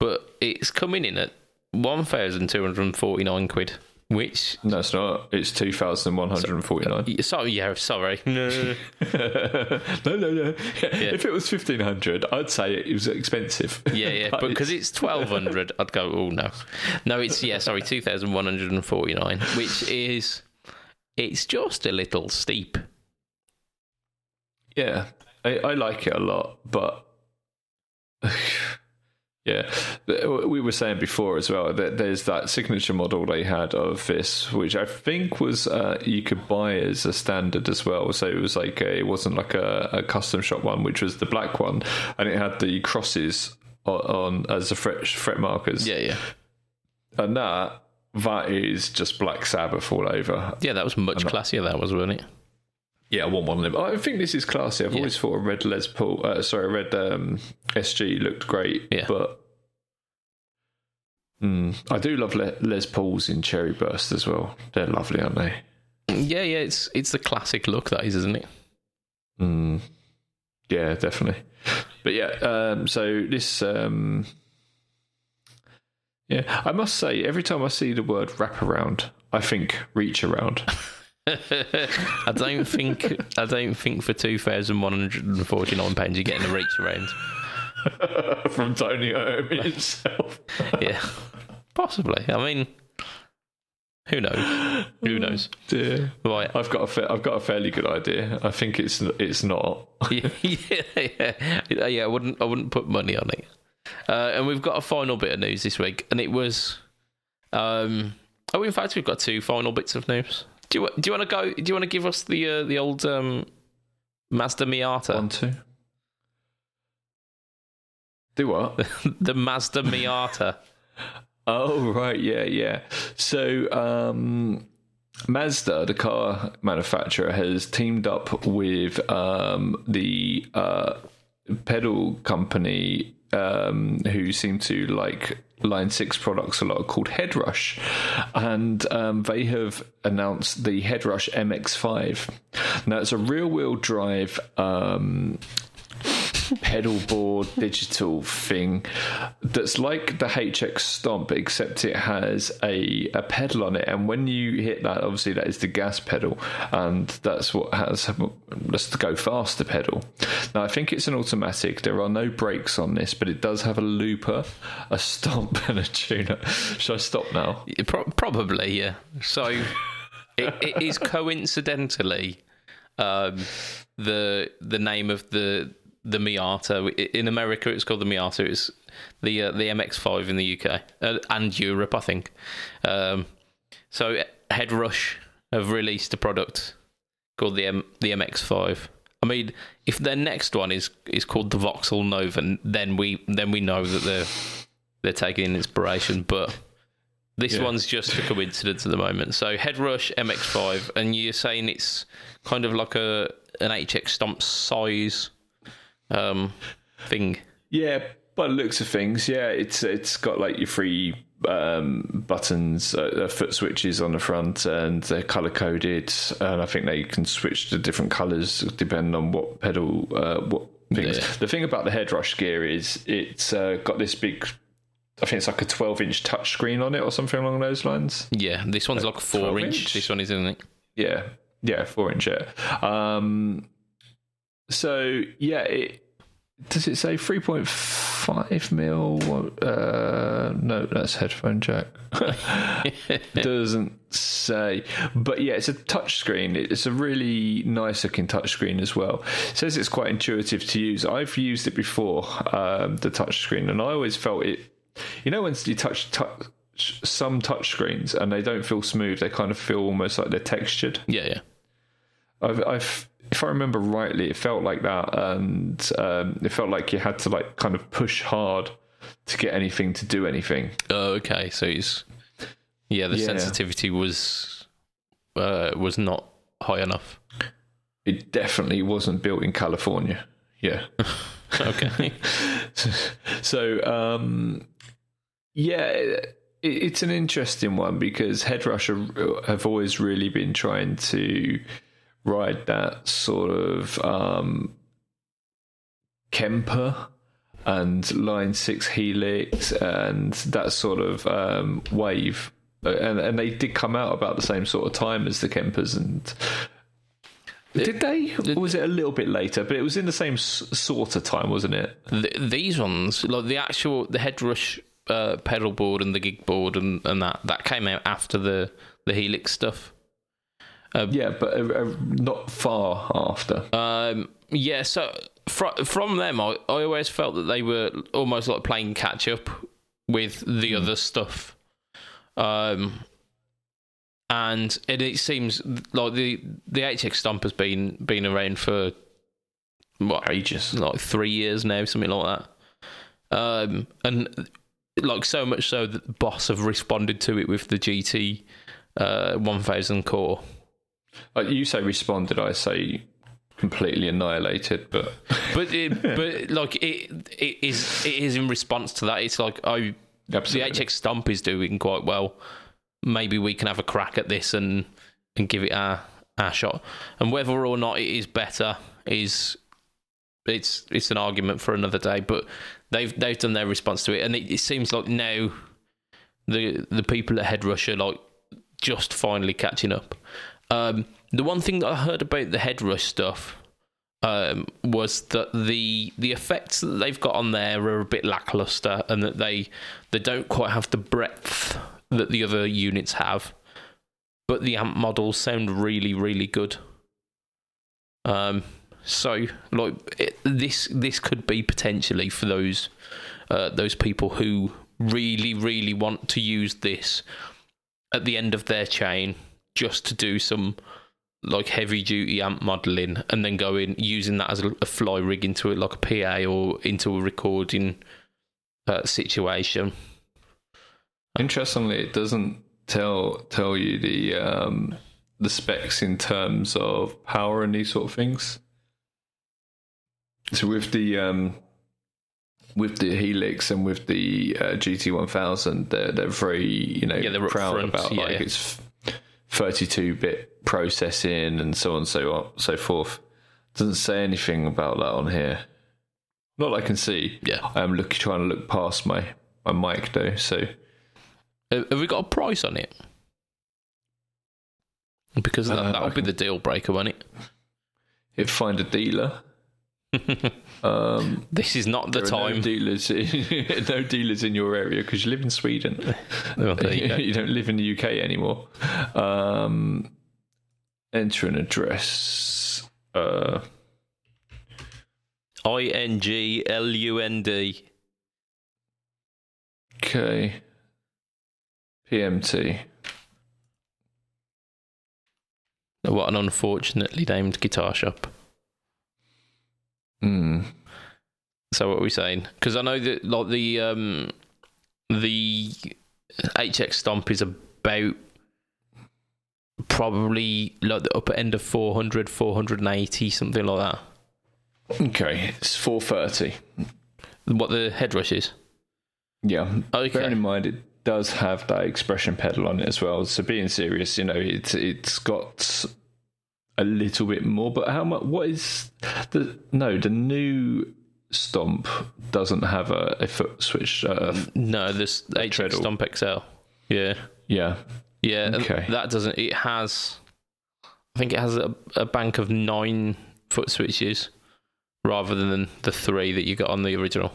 But it's coming in at one thousand two hundred and forty nine quid, which. No, it's not. It's two thousand one hundred and forty nine. Uh, sorry, yeah, sorry. No, no, no, no. If it was fifteen hundred, I'd say it was expensive. yeah, yeah, but because it's twelve hundred, I'd go. Oh no, no, it's yeah, sorry, two thousand one hundred and forty nine, which is it's just a little steep. Yeah, I, I like it a lot, but yeah, we were saying before as well that there's that signature model they had of this, which I think was uh, you could buy as a standard as well. So it was like a, it wasn't like a, a custom shop one, which was the black one, and it had the crosses on, on as the fret fret markers. Yeah, yeah, and that that is just Black Sabbath all over. yeah. That was much classier. That was, wasn't it? Yeah, I want one of them. I think this is classy. I've always thought a red Les Paul, uh, sorry, a red um, SG looked great. Yeah. But mm, I do love Le- Les Pauls in Cherry Burst as well. They're lovely, aren't they? Yeah, yeah. It's it's the classic look that is, isn't it? Mm, yeah, definitely. But yeah, um, so this. Um, yeah, I must say, every time I see the word wraparound, I think reach around. I don't think I don't think for two thousand one hundred and forty nine pounds you're getting a reach around. From Tony Iommi himself. Yeah, possibly. I mean, who knows? Who knows? Dear. Right. I've got a fa- I've got a fairly good idea. I think it's it's not. yeah, yeah, yeah, yeah. I wouldn't, I wouldn't put money on it. Uh, and we've got a final bit of news this week, and it was, um, oh, in fact, we've got two final bits of news. Do you, do you want to go? Do you want to give us the uh, the old um, Mazda Miata? One two. Do what? the Mazda Miata. oh right, yeah, yeah. So um, Mazda, the car manufacturer, has teamed up with um, the uh, pedal company um, who seem to like Line Six products a lot, called Headrush, and um, they have announced the Headrush MX5. Now it's a rear-wheel drive. Um, pedal board digital thing that's like the HX Stomp, except it has a, a pedal on it. And when you hit that, obviously that is the gas pedal, and that's what has just the go faster pedal. Now I think it's an automatic. There are no brakes on this, but it does have a looper, a stomp, and a tuner. Should I stop now? Pro- probably, yeah. So it, it is coincidentally um, the the name of the the Miata in America. It's called the Miata. It's the uh, the MX-5 in the UK uh, and Europe, I think. Um, so Head Rush have released a product called the M- the MX-5. I mean, if their next one is is called the Vauxhall Nova, then we then we know that they're they're taking inspiration. But this Yeah. one's just a coincidence at the moment. So Head Rush MX5, and you're saying it's kind of like a an HX Stomp size um, thing. Yeah, by the looks of things, yeah, it's it's got like your three um, buttons, uh, foot switches on the front, and they're color coded. And I think they can switch to different colors depending on what pedal, uh, what things. Yeah. The thing about the headrush gear is it's uh, got this big. I think it's like a 12 inch touchscreen on it or something along those lines. Yeah, this one's like four 12 inch. inch? This one is, isn't it? Yeah, yeah, four inch. Yeah. Um, so yeah, it does it say three point five mil? Uh, no, that's headphone jack. Doesn't say, but yeah, it's a touch screen. It's a really nice looking touch screen as well. It says it's quite intuitive to use. I've used it before, um, the touch screen, and I always felt it you know when you touch touch some touch screens and they don't feel smooth, they kind of feel almost like they're textured. Yeah, yeah. I've, I've if I remember rightly, it felt like that, and um, it felt like you had to like kind of push hard to get anything to do anything. Oh, okay. So it's yeah, the Yeah. sensitivity was uh, was not high enough. It definitely wasn't built in California. Yeah. Okay. so um, yeah, it, it's an interesting one because Headrush are- have always really been trying to ride that sort of um, Kemper and Line Six Helix and that sort of um, wave. And, and they did come out about the same sort of time as the Kempers and did they? Or was it a little bit later? But it was in the same s- sort of time, wasn't it? Th these ones, like the actual the headrush uh, pedal board and the gig board and, and that that came out after the the Helix stuff. Yeah, but uh, uh, not far after. Um, yeah, so fr- from them, I, I always felt that they were almost like playing catch up with the other stuff. Um, and it, it seems like the the HX Stomp has been been around for what Ages. like three years now, something like that. Um, and like so much so that the Boss have responded to it with the GT uh, 1000 core. Like you say, responded. I say completely annihilated. But But it, but like it it is it is in response to that. It's like oh Absolutely. the HX Stomp is doing quite well. Maybe we can have a crack at this and and give it our our shot. And whether or not it is better is it's it's an argument for another day. But they've they've done their response to it, and it, it seems like now the the people at Headrush are like just finally catching up. Um, the one thing that I heard about the Headrush stuff um, was that the the effects that they've got on there are a bit lackluster, and that they they don't quite have the breadth that the other units have. But the amp models sound really really good. Um, so like it, this this could be potentially for those uh, those people who really really want to use this at the end of their chain just to do some like heavy duty amp modeling and then go in using that as a, fly rig into it like a PA or into a recording uh, situation. Interestingly, it doesn't tell tell you the um, the specs in terms of power and these sort of things. So with the um, with the Helix and with the uh, GT one thousand, they're they're very you know Yeah, they're proud upfront, about yeah, like it's thirty two bit processing and so on and so on so forth. Doesn't say anything about that on here. Not that I can see. Yeah. I'm looking trying to look past my my mic though. So have we got a price on it? Because that, Uh, that'll I be the deal breaker, won't it? it find a dealer. um, This is not the are no time. dealers, no dealers in your area because you live in Sweden. Well, you you don't live in the UK anymore. Um, enter an address. Uh, I N G L U N D. okay. PMT. What an unfortunately named guitar shop. Hmm. So what are we saying? Because I know that like the um the HX Stomp is about probably like the upper end of 400, 480, something like that. Okay, it's four thirty. What the headrush is. Yeah. Okay. Bearing in mind it does have that expression pedal on it as well. So being serious, you know, it's it's got a little bit more. But how much? What is the no? The new Stomp doesn't have a, a foot switch. Uh, No, this HX. Stomp XL. Yeah. yeah. Yeah, Okay. that doesn't. It has, I think it has a, a bank of nine foot switches rather than the three that you got on the original.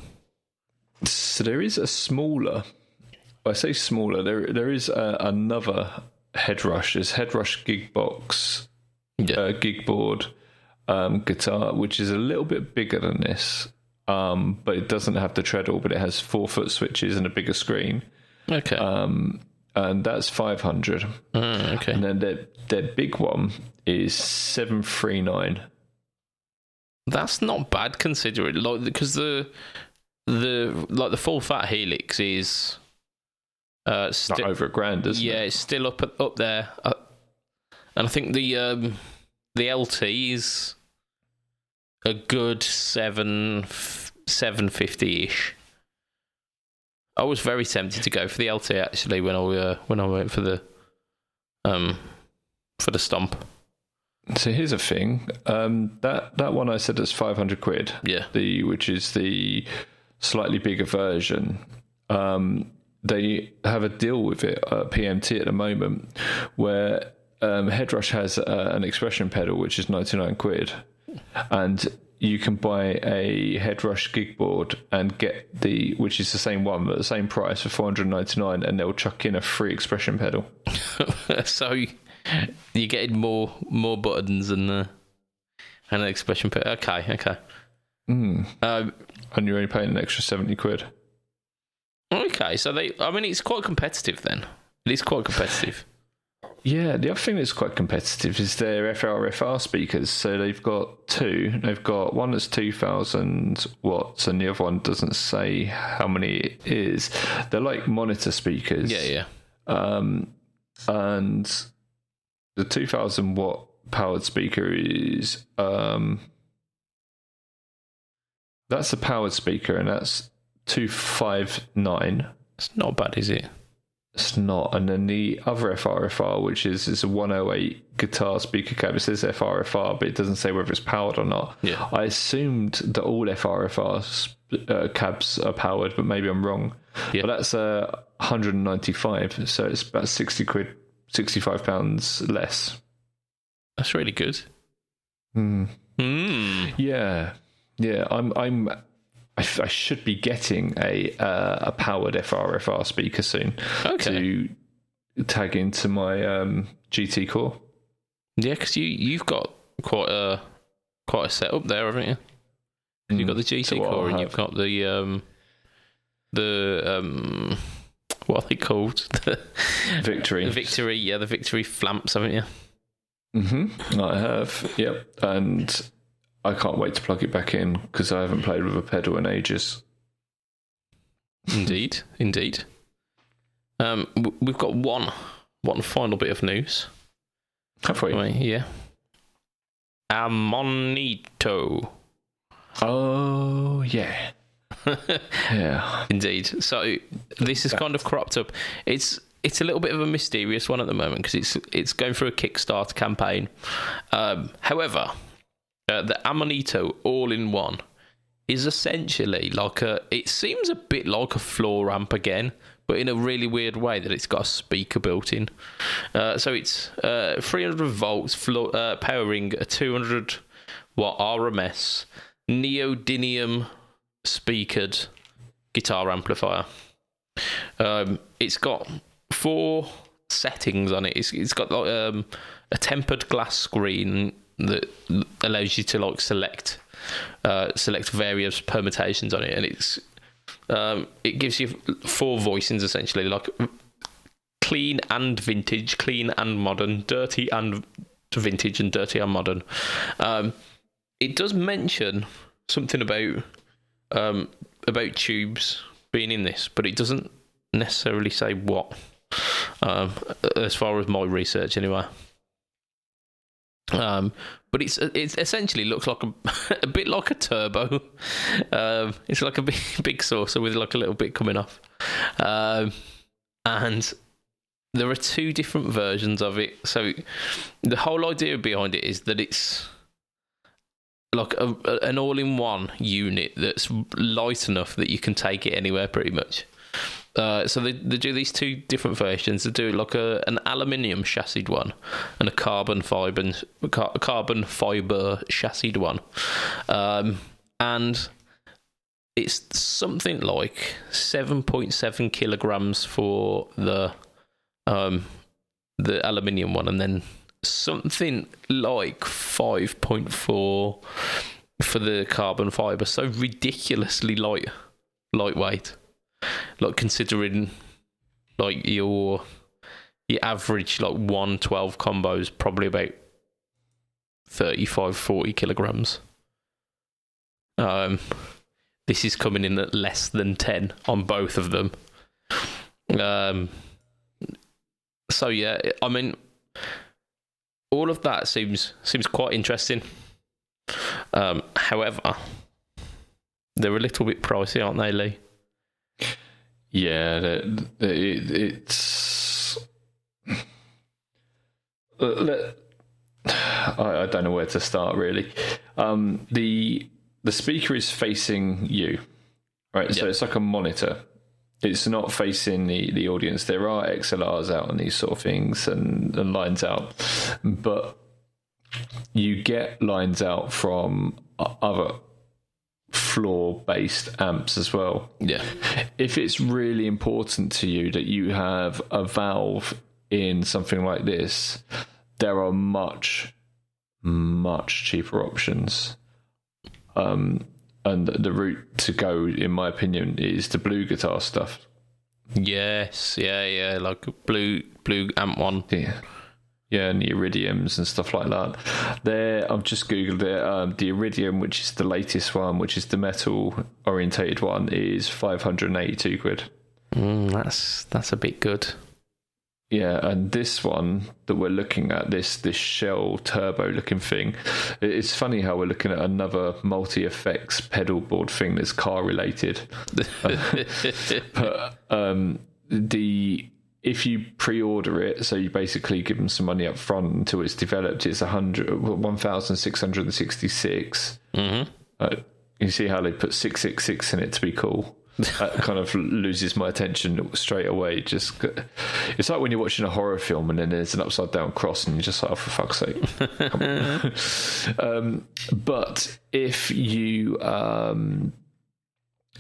So there is a smaller. I say smaller. There there is a, another head rush. There's head rush gig box Yeah, uh, gig board um, guitar, which is a little bit bigger than this. um, but it doesn't have the treadle, but it has four foot switches and a bigger screen, Okay. um, and that's five hundred. Ah, okay. And then their their big one is seven three nine. That's not bad considering, like, because the the like the full fat helix is uh Not sti- over a grand, isn't yeah, it? Yeah, it's still up up there, uh, and I think the um the LT is a good seven seven fifty ish. I was very tempted to go for the LT actually when I uh, when I went for the um for the stomp. So here's a thing. Um, that that one I said is five hundred quid. Yeah. The which is the slightly bigger version. Um, they have a deal with it at PMT at the moment, where um, Headrush has uh, an expression pedal which is ninety nine quid, and you can buy a Headrush gig board and get the which is the same one but the same price for four hundred ninety nine, and they'll chuck in a free expression pedal. so you're getting more more buttons and uh, and an expression. pedal. okay, okay. Mm. Um, And you're only paying an extra seventy quid. okay, so they. I mean, it's quite competitive then. It is quite competitive. Yeah, the other thing that's quite competitive is their FRFR speakers. So they've got two. They've got one that's 2000 watts, and the other one doesn't say how many it is. They're like monitor speakers. Yeah, yeah. Um, and the 2000 watt powered speaker is. Um, that's a powered speaker, and that's 259. It's not bad, is it? It's not. And then the other FRFR, which is is a 108 guitar speaker cab, it says FRFR, but it doesn't say whether it's powered or not. Yeah. I assumed that all FRFR uh, cabs are powered, but maybe I'm wrong. Yeah. But that's uh, 195, so it's about 60 quid, 65 pounds less. That's really good. Hmm. Hmm. Yeah, yeah. I'm. I'm. I, should be getting a uh, a powered FRFR speaker soon Okay. to tag into my um, GT Core. Yeah, because you you've got quite a quite a setup there, haven't you? 'Cause You've got the GT Mm. So core and you've got the um the um what are they called? The Victory. the victory, yeah, the victory flamps, haven't you? Mm-hmm. I have. Yep. And I can't wait to plug it back in because I haven't played with a pedal in ages. Indeed, indeed. Um, we've got one one final bit of news. Have we? Yeah. Amonito. Oh yeah. Yeah. Indeed. So this has kind of cropped up. It's it's a little bit of a mysterious one at the moment because it's it's going through a Kickstarter campaign. Um, however, uh, the Amonito All in One is essentially like a. It seems a bit like a floor ramp again, but in a really weird way that it's got a speaker built in. Uh, so it's uh, 300 volts, floor, uh, powering a 200 watt RMS neodymium speakered guitar amplifier. Um, it's got four settings on it. It's, it's got um, a tempered glass screen that allows you to like select uh, select various permutations on it, and it's um, it gives you four voicings essentially, like clean and vintage, clean and modern, dirty and vintage, and dirty and modern. Um, it does mention something about um, about tubes being in this, but it doesn't necessarily say what. Um, as far as my research, anyway. Um, but it's it essentially looks like a, a bit like a turbo. Um, it's like a big big saucer with like a little bit coming off, um, and there are two different versions of it. So the whole idea behind it is that it's like a, an all-in-one unit that's light enough that you can take it anywhere pretty much. Uh, so they, they do these two different versions. They do like a an aluminium chassis one and a carbon fiber car, carbon fiber chassis one, um, and it's something like seven point seven kilograms for the um, the aluminium one, and then something like five point four for the carbon fiber so ridiculously light, lightweight. Like considering like your your average like 112 combos probably about 35 40 kilograms. Um this is coming in at less than 10 on both of them. Um so yeah i mean all of that seems seems quite interesting. Um however they're a little bit pricey aren't they lee Yeah, the, the, it, it's. I, I don't know where to start really. Um, the the speaker is facing you, right? So it's like a monitor. It's not facing the, the audience. There are XLRs out and these sort of things and, and lines out, but you get lines out from other floor based amps as well yeah if it's really important to you that you have a valve in something like this, there are much, much cheaper options. Um, and the route to go, in my opinion, is the BluGuitar stuff. yes yeah yeah like blue blue amp one Yeah. Yeah, and the iridiums and stuff like that. There, I've just googled it. Um, the iridium, which is the latest one, which is the metal orientated one, is five hundred and eighty-two quid. mm, that's that's a bit good Yeah, and this one that we're looking at, this this shell turbo looking thing, it's funny how we're looking at another multi effects pedal board thing that's car related. But um, the if you pre-order it, so you basically give them some money up front until it's developed, it's a hundred one thousand six hundred and sixty-six. mm-hmm. Uh, you see how they put six six six in it to be cool. That kind of loses my attention straight away. Just it's like when you're watching a horror film and then there's an upside down cross and you're just like, oh, for fuck's sake. Um, but if you um,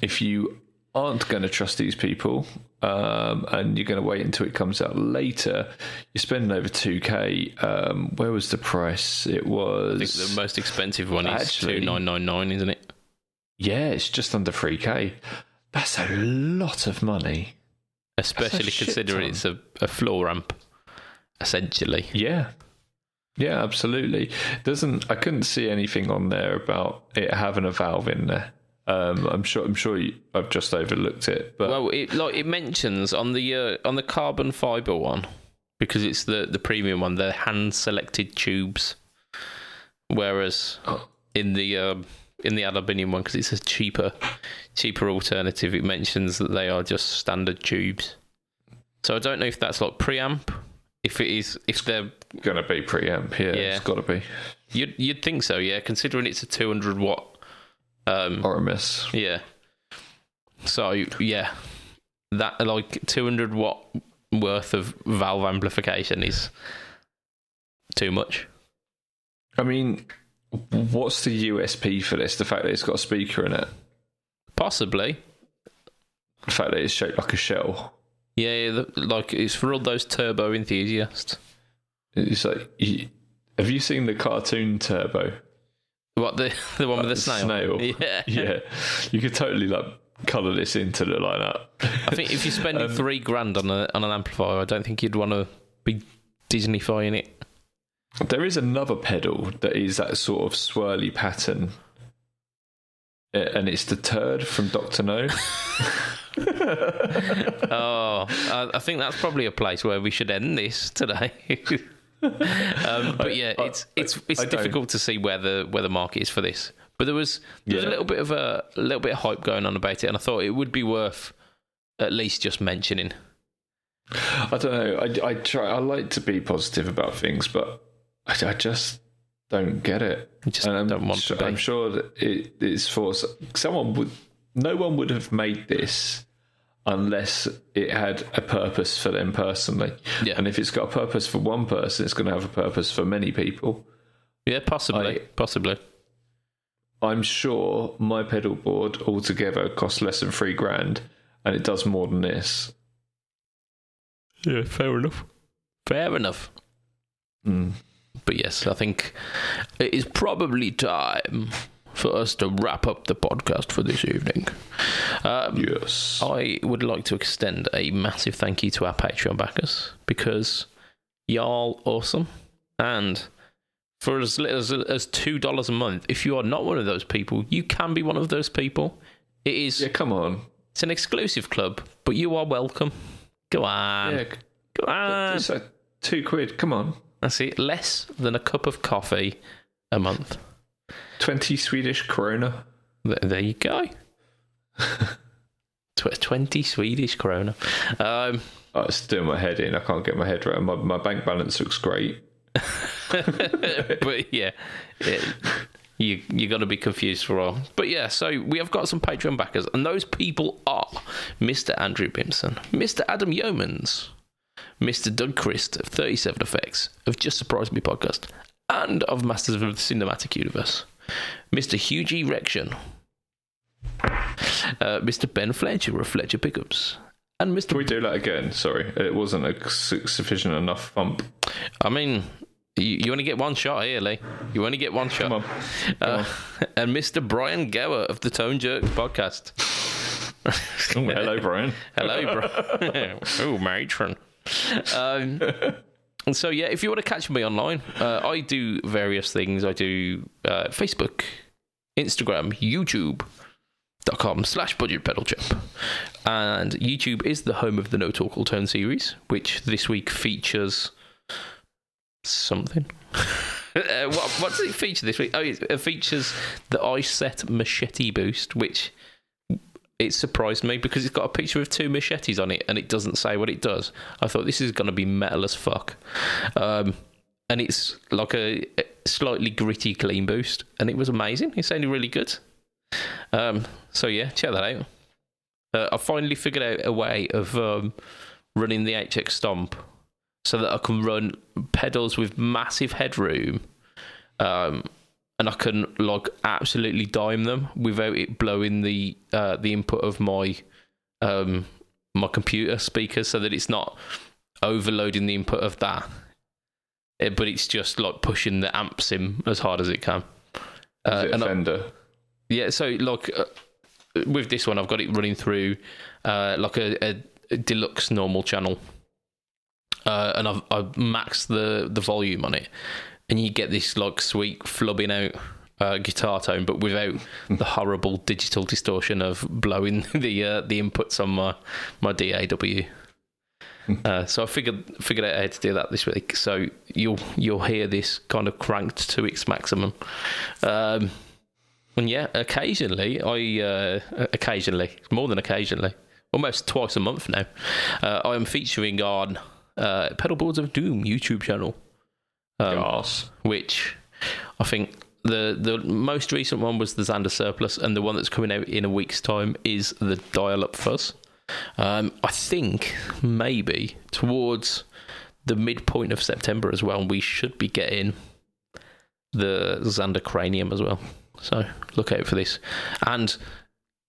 if you aren't going to trust these people um, and you're going to wait until it comes out later, you're spending over two k. Um, where was the price? It was I think the most expensive one is Actually- two nine nine nine, isn't it? Yeah, it's just under 3k. That's a lot of money. Especially considering it's a, a floor ramp, essentially. Yeah. Yeah, absolutely. Doesn't I couldn't see anything on there about it having a valve in there. Um, I'm sure. I'm sure you, I've just overlooked it, but Well, it like it mentions on the uh, on the carbon fiber one because it's the the premium one. They're hand selected tubes, whereas Oh. in the um, in the aluminium one, because it's a cheaper cheaper alternative, it mentions that they are just standard tubes. So I don't know if that's like preamp. If it is, if they're gonna be preamp. Yeah, Yeah. it's got to be you'd you'd think so, yeah. Considering it's a two hundred watt. Um, RMS. Yeah. So yeah, that like 200 watt worth of valve amplification is too much. I mean, what's the USP for this? The fact that it's got a speaker in it. Possibly. The fact that it's shaped like a shell. Yeah, like it's for all those turbo enthusiasts. It's like, have you seen the cartoon Turbo? What the the one with the snail? snail. Yeah. yeah, you could totally like colour this in to look like that. I think if you're spending um, three grand on a on an amplifier, I don't think you'd want to be Disneyfying it. there is another pedal that is that sort of swirly pattern, and it's the turd from Doctor No. Oh, I, I think that's probably a place where we should end this today. um, but yeah, I- it's it's it's I don't- difficult to see where the where the market is for this. But there was there was a little bit of a, a little bit of hype going on about it, and I thought it would be worth at least just mentioning. I don't know. I, I try. I like to be positive about things, but I, I just don't get it. You just and I'm, don't want su- to be. I'm sure that it is for someone would. No one would have made this unless it had a purpose for them personally. Yeah. And if it's got a purpose for one person, it's going to have a purpose for many people. Yeah, possibly, I- possibly. I'm sure my pedal board altogether costs less than three grand, and it does more than this. Yeah, fair enough. Fair enough. Mm. But yes, I think it is probably time for us to wrap up the podcast for this evening. Um, Yes. I would like to extend a massive thank you to our Patreon backers because y'all awesome. And for as little as, as $2 a month, if you are not one of those people, you can be one of those people. It is Yeah, come on. it's an exclusive club, but you are welcome. Go on. Yeah, Go on. it's like two quid. Come on. That's it. Less than a cup of coffee a month. 20 Swedish krona. There, you go. 20 Swedish krona. Um, Oh, it's doing my head in. I can't get my head right. My, my bank balance looks great. but yeah, it, you you got to be confused for a while. But yeah, so we have got some Patreon backers, and those people are Mr. Andrew Bimson, Mr. Adam Yeomans, Mr. Doug Christ of 37 Effects, of Just Surprised Me podcast, and of Masters of the Cinematic Universe, Mr. Hugh G. Rection, uh, Mr. Ben Fletcher of Fletcher Pickups, and Mr. Can we do that again? Sorry, it wasn't a sufficient enough bump. I mean, you, you only get one shot here, Lee. You only get one shot. Come on. Uh, and Mr. Brian Gower of the Tone Jerk podcast. Oh, hello, Brian. Hello, Brian. oh, matron. Um, and so, yeah, if you want to catch me online, uh, I do various things. I do uh, Facebook, Instagram, YouTube. Dot com slash budget pedal chap and youtube is the home of the no talk all series which this week features something uh, what, what does it feature this week? Oh, it it features the ice set machete boost, which it surprised me because it's got a picture of two machetes on it and it doesn't say what it does. I thought this is going to be metal as fuck. Um, and it's like a slightly gritty clean boost, and it was amazing. It sounded really good. Um, so yeah, check that out. Uh, I finally figured out a way of um, running the HX Stomp so that I can run pedals with massive headroom, um, and I can like absolutely dime them without it blowing the uh, the input of my um, my computer speakers, so that it's not overloading the input of that, Uh, but it's just like pushing the amps in as hard as it can. Uh, Is it a and I- yeah, so like uh, with this one, I've got it running through uh, like a, a, a deluxe normal channel, uh, and I've, I've maxed the the volume on it, and you get this like sweet flubbing out uh, guitar tone, but without the horrible digital distortion of blowing the uh, the inputs on my my DAW. Uh, so I figured figured out how to do that this week. So you'll you'll hear this kind of cranked to its maximum. Um, and yeah, occasionally, I uh, occasionally, more than occasionally, almost twice a month now, uh, I am featuring on uh, Pedalboards of Doom YouTube channel, um, which I think the the most recent one was the Xander Surplus, and the one that's coming out in a week's time is the Dial Up Fuzz. Um, I think maybe towards the midpoint of September as well, we should be getting the Xander Cranium as well. So look out for this. And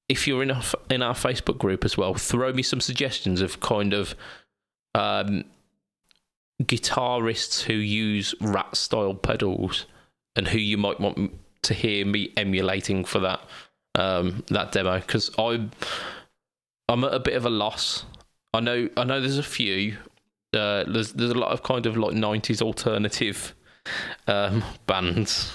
if you're in our, in our Facebook group as well, throw me some suggestions of kind of um, guitarists who use rat style pedals and who you might want to hear me emulating for that um, that demo because I'm I'm at a bit of a loss. I know I know there's a few. Uh, there's there's a lot of kind of like 90s alternative um, bands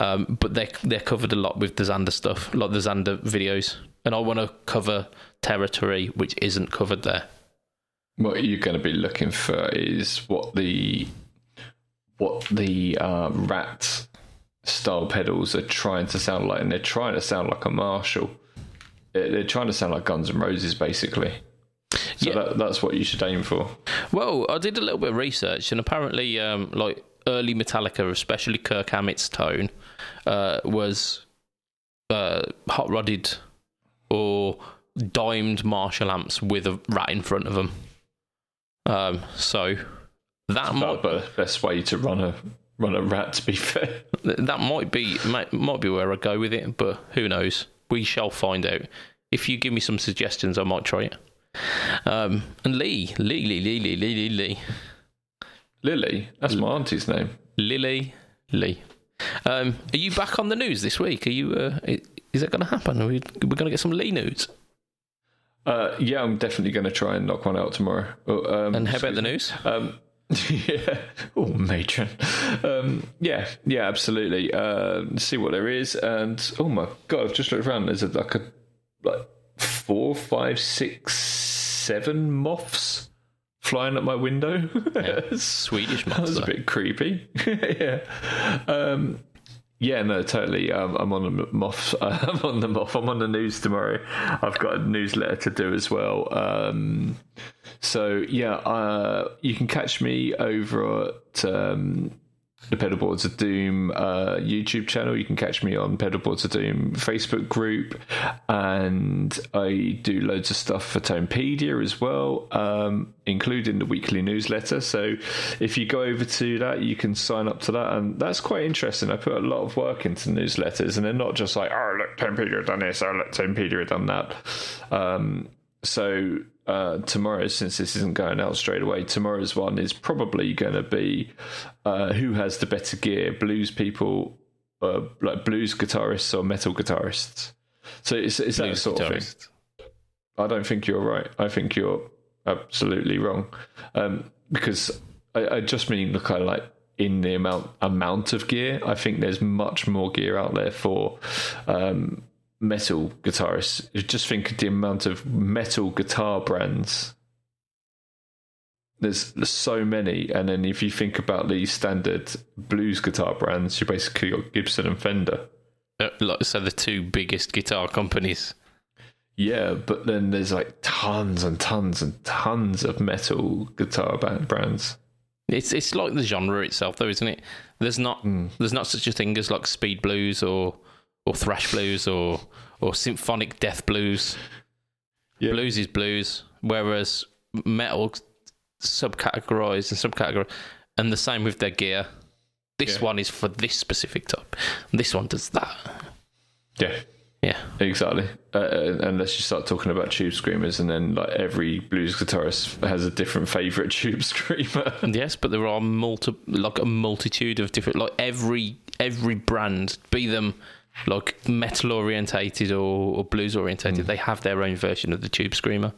um, but they're they're covered a lot with the Xander stuff, like the Xander videos, and I want to cover territory which isn't covered there. What you're going to be looking for is what the what the uh, rat style pedals are trying to sound like, and they're trying to sound like a Marshall. They're trying to sound like Guns N' Roses, basically. So Yeah. that, that's what you should aim for. Well, I did a little bit of research, and apparently, um, like early Metallica, especially Kirk Hammett's tone, uh, was uh, hot rodded or dimed Marshall amps with a rat in front of them. Um, so that might be the best way to run a run a rat. To be fair, that might be might, might be where I go with it, but who knows? We shall find out. If you give me some suggestions, I might try it. Um, and Lee, Lee, Lee, Lee, Lee, Lee, Lee, Lily. That's my auntie's name. Lily, Lee. Um, are you back on the news this week? Are you? Uh, is that going to happen? Are we, are going to get some Lee news? Uh, yeah, I'm definitely going to try and knock one out tomorrow. Oh, um, And how about the news? Um, yeah. Oh, matron. Um, yeah, yeah, absolutely. Uh, see what there is, and oh my god, I've just looked around. There's a, like a like four, five, six, seven moths flying at my window. Swedish that was a bit creepy. yeah. Um, yeah, no, totally. Um, I'm on the moth. I'm on the moth. I'm on the news tomorrow. I've got a newsletter to do as well. Um, so yeah, uh, you can catch me over at um, the Pedalboards of Doom uh, YouTube channel. You can catch me on Pedalboards of Doom Facebook group, and I do loads of stuff for Tonepedia as well, um, including the weekly newsletter. So if you go over to that, you can sign up to that, and that's quite interesting. I put a lot of work into newsletters, and they're not just like, oh look, Tonepedia done this, oh look, Tonepedia done that. Um, so uh, tomorrow, since this isn't going out straight away, tomorrow's one is probably going to be uh, who has the better gear: blues people, uh, like blues guitarists or metal guitarists. So it's, it's that sort of thing. I don't think you're right. I think you're absolutely wrong, um, because I, I just mean the kind of like in the amount amount of gear. I think there's much more gear out there for um, metal guitarists. Just think of the amount of metal guitar brands. There's, so many, and then if you think about the standard blues guitar brands, you basically got Gibson and Fender. Uh, like, so the two biggest guitar companies. Yeah, but then there's like tons and tons and tons of metal guitar band brands. It's it's like the genre itself, though, isn't it? There's not Hmm. there's not such a thing as like speed blues or or thrash blues or or symphonic death blues. Yeah. Blues is blues, whereas metal subcategorized and subcategorized, and the same with their gear. This Yeah. one is for this specific type. This one does that. Yeah, Yeah, exactly. Uh, unless you start talking about tube screamers, and then like every blues guitarist has a different favorite tube screamer. yes, but there are multi like a multitude of different like every every brand, be them like metal orientated or, or blues orientated, they have their own version of the tube screamer.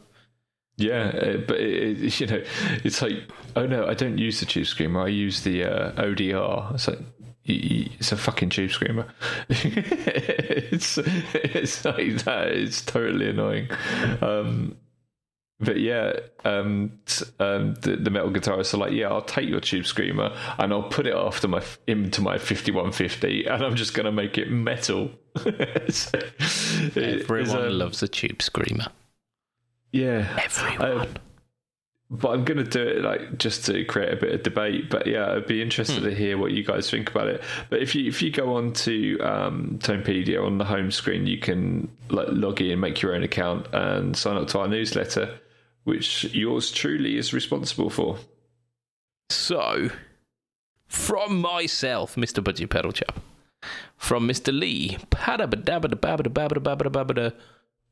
Yeah, uh, but it, it, you know, it's like, oh no, I don't use the tube screamer. I use the uh, ODR. It's like, it's a fucking tube screamer. it's it's like that. It's totally annoying. Um, but yeah, um, um, the, the metal guitarists are like, yeah, I'll take your tube screamer and I'll put it after my into my fifty one fifty, and I'm just gonna make it metal. So, Everyone um, loves a tube screamer. yeah. Everyone. Uh, but I'm going to do it like just to create a bit of debate. But yeah, I'd be interested to hear what you guys think about it. But if you if you go on to um, Tonepedia on the home screen, you can like log in, make your own account, and sign up to our newsletter, which yours truly is responsible for. So, from myself, Mr. Budget Pedal Chap, from Mr. Lee,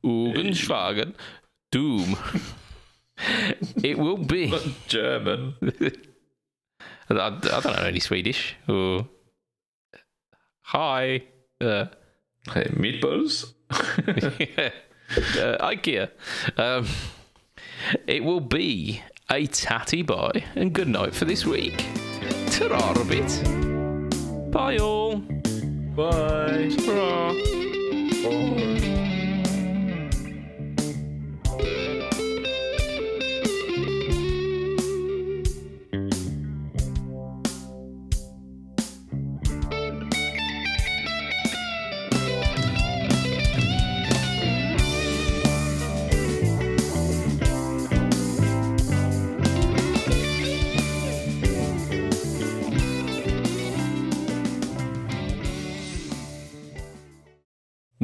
Ugenschwagen, Doom. it will be. German. I, I don't know any Swedish. Hi, uh, Hey, meatballs. uh, IKEA. Um, it will be a tatty bye and good night for this week. Ta-ra. Bye all. Bye. Ta-ra.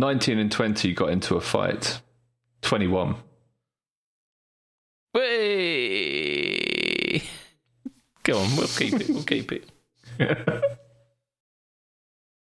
Nineteen and twenty got into a fight. Twenty-one. Way. Go on, we'll keep it. We'll keep it.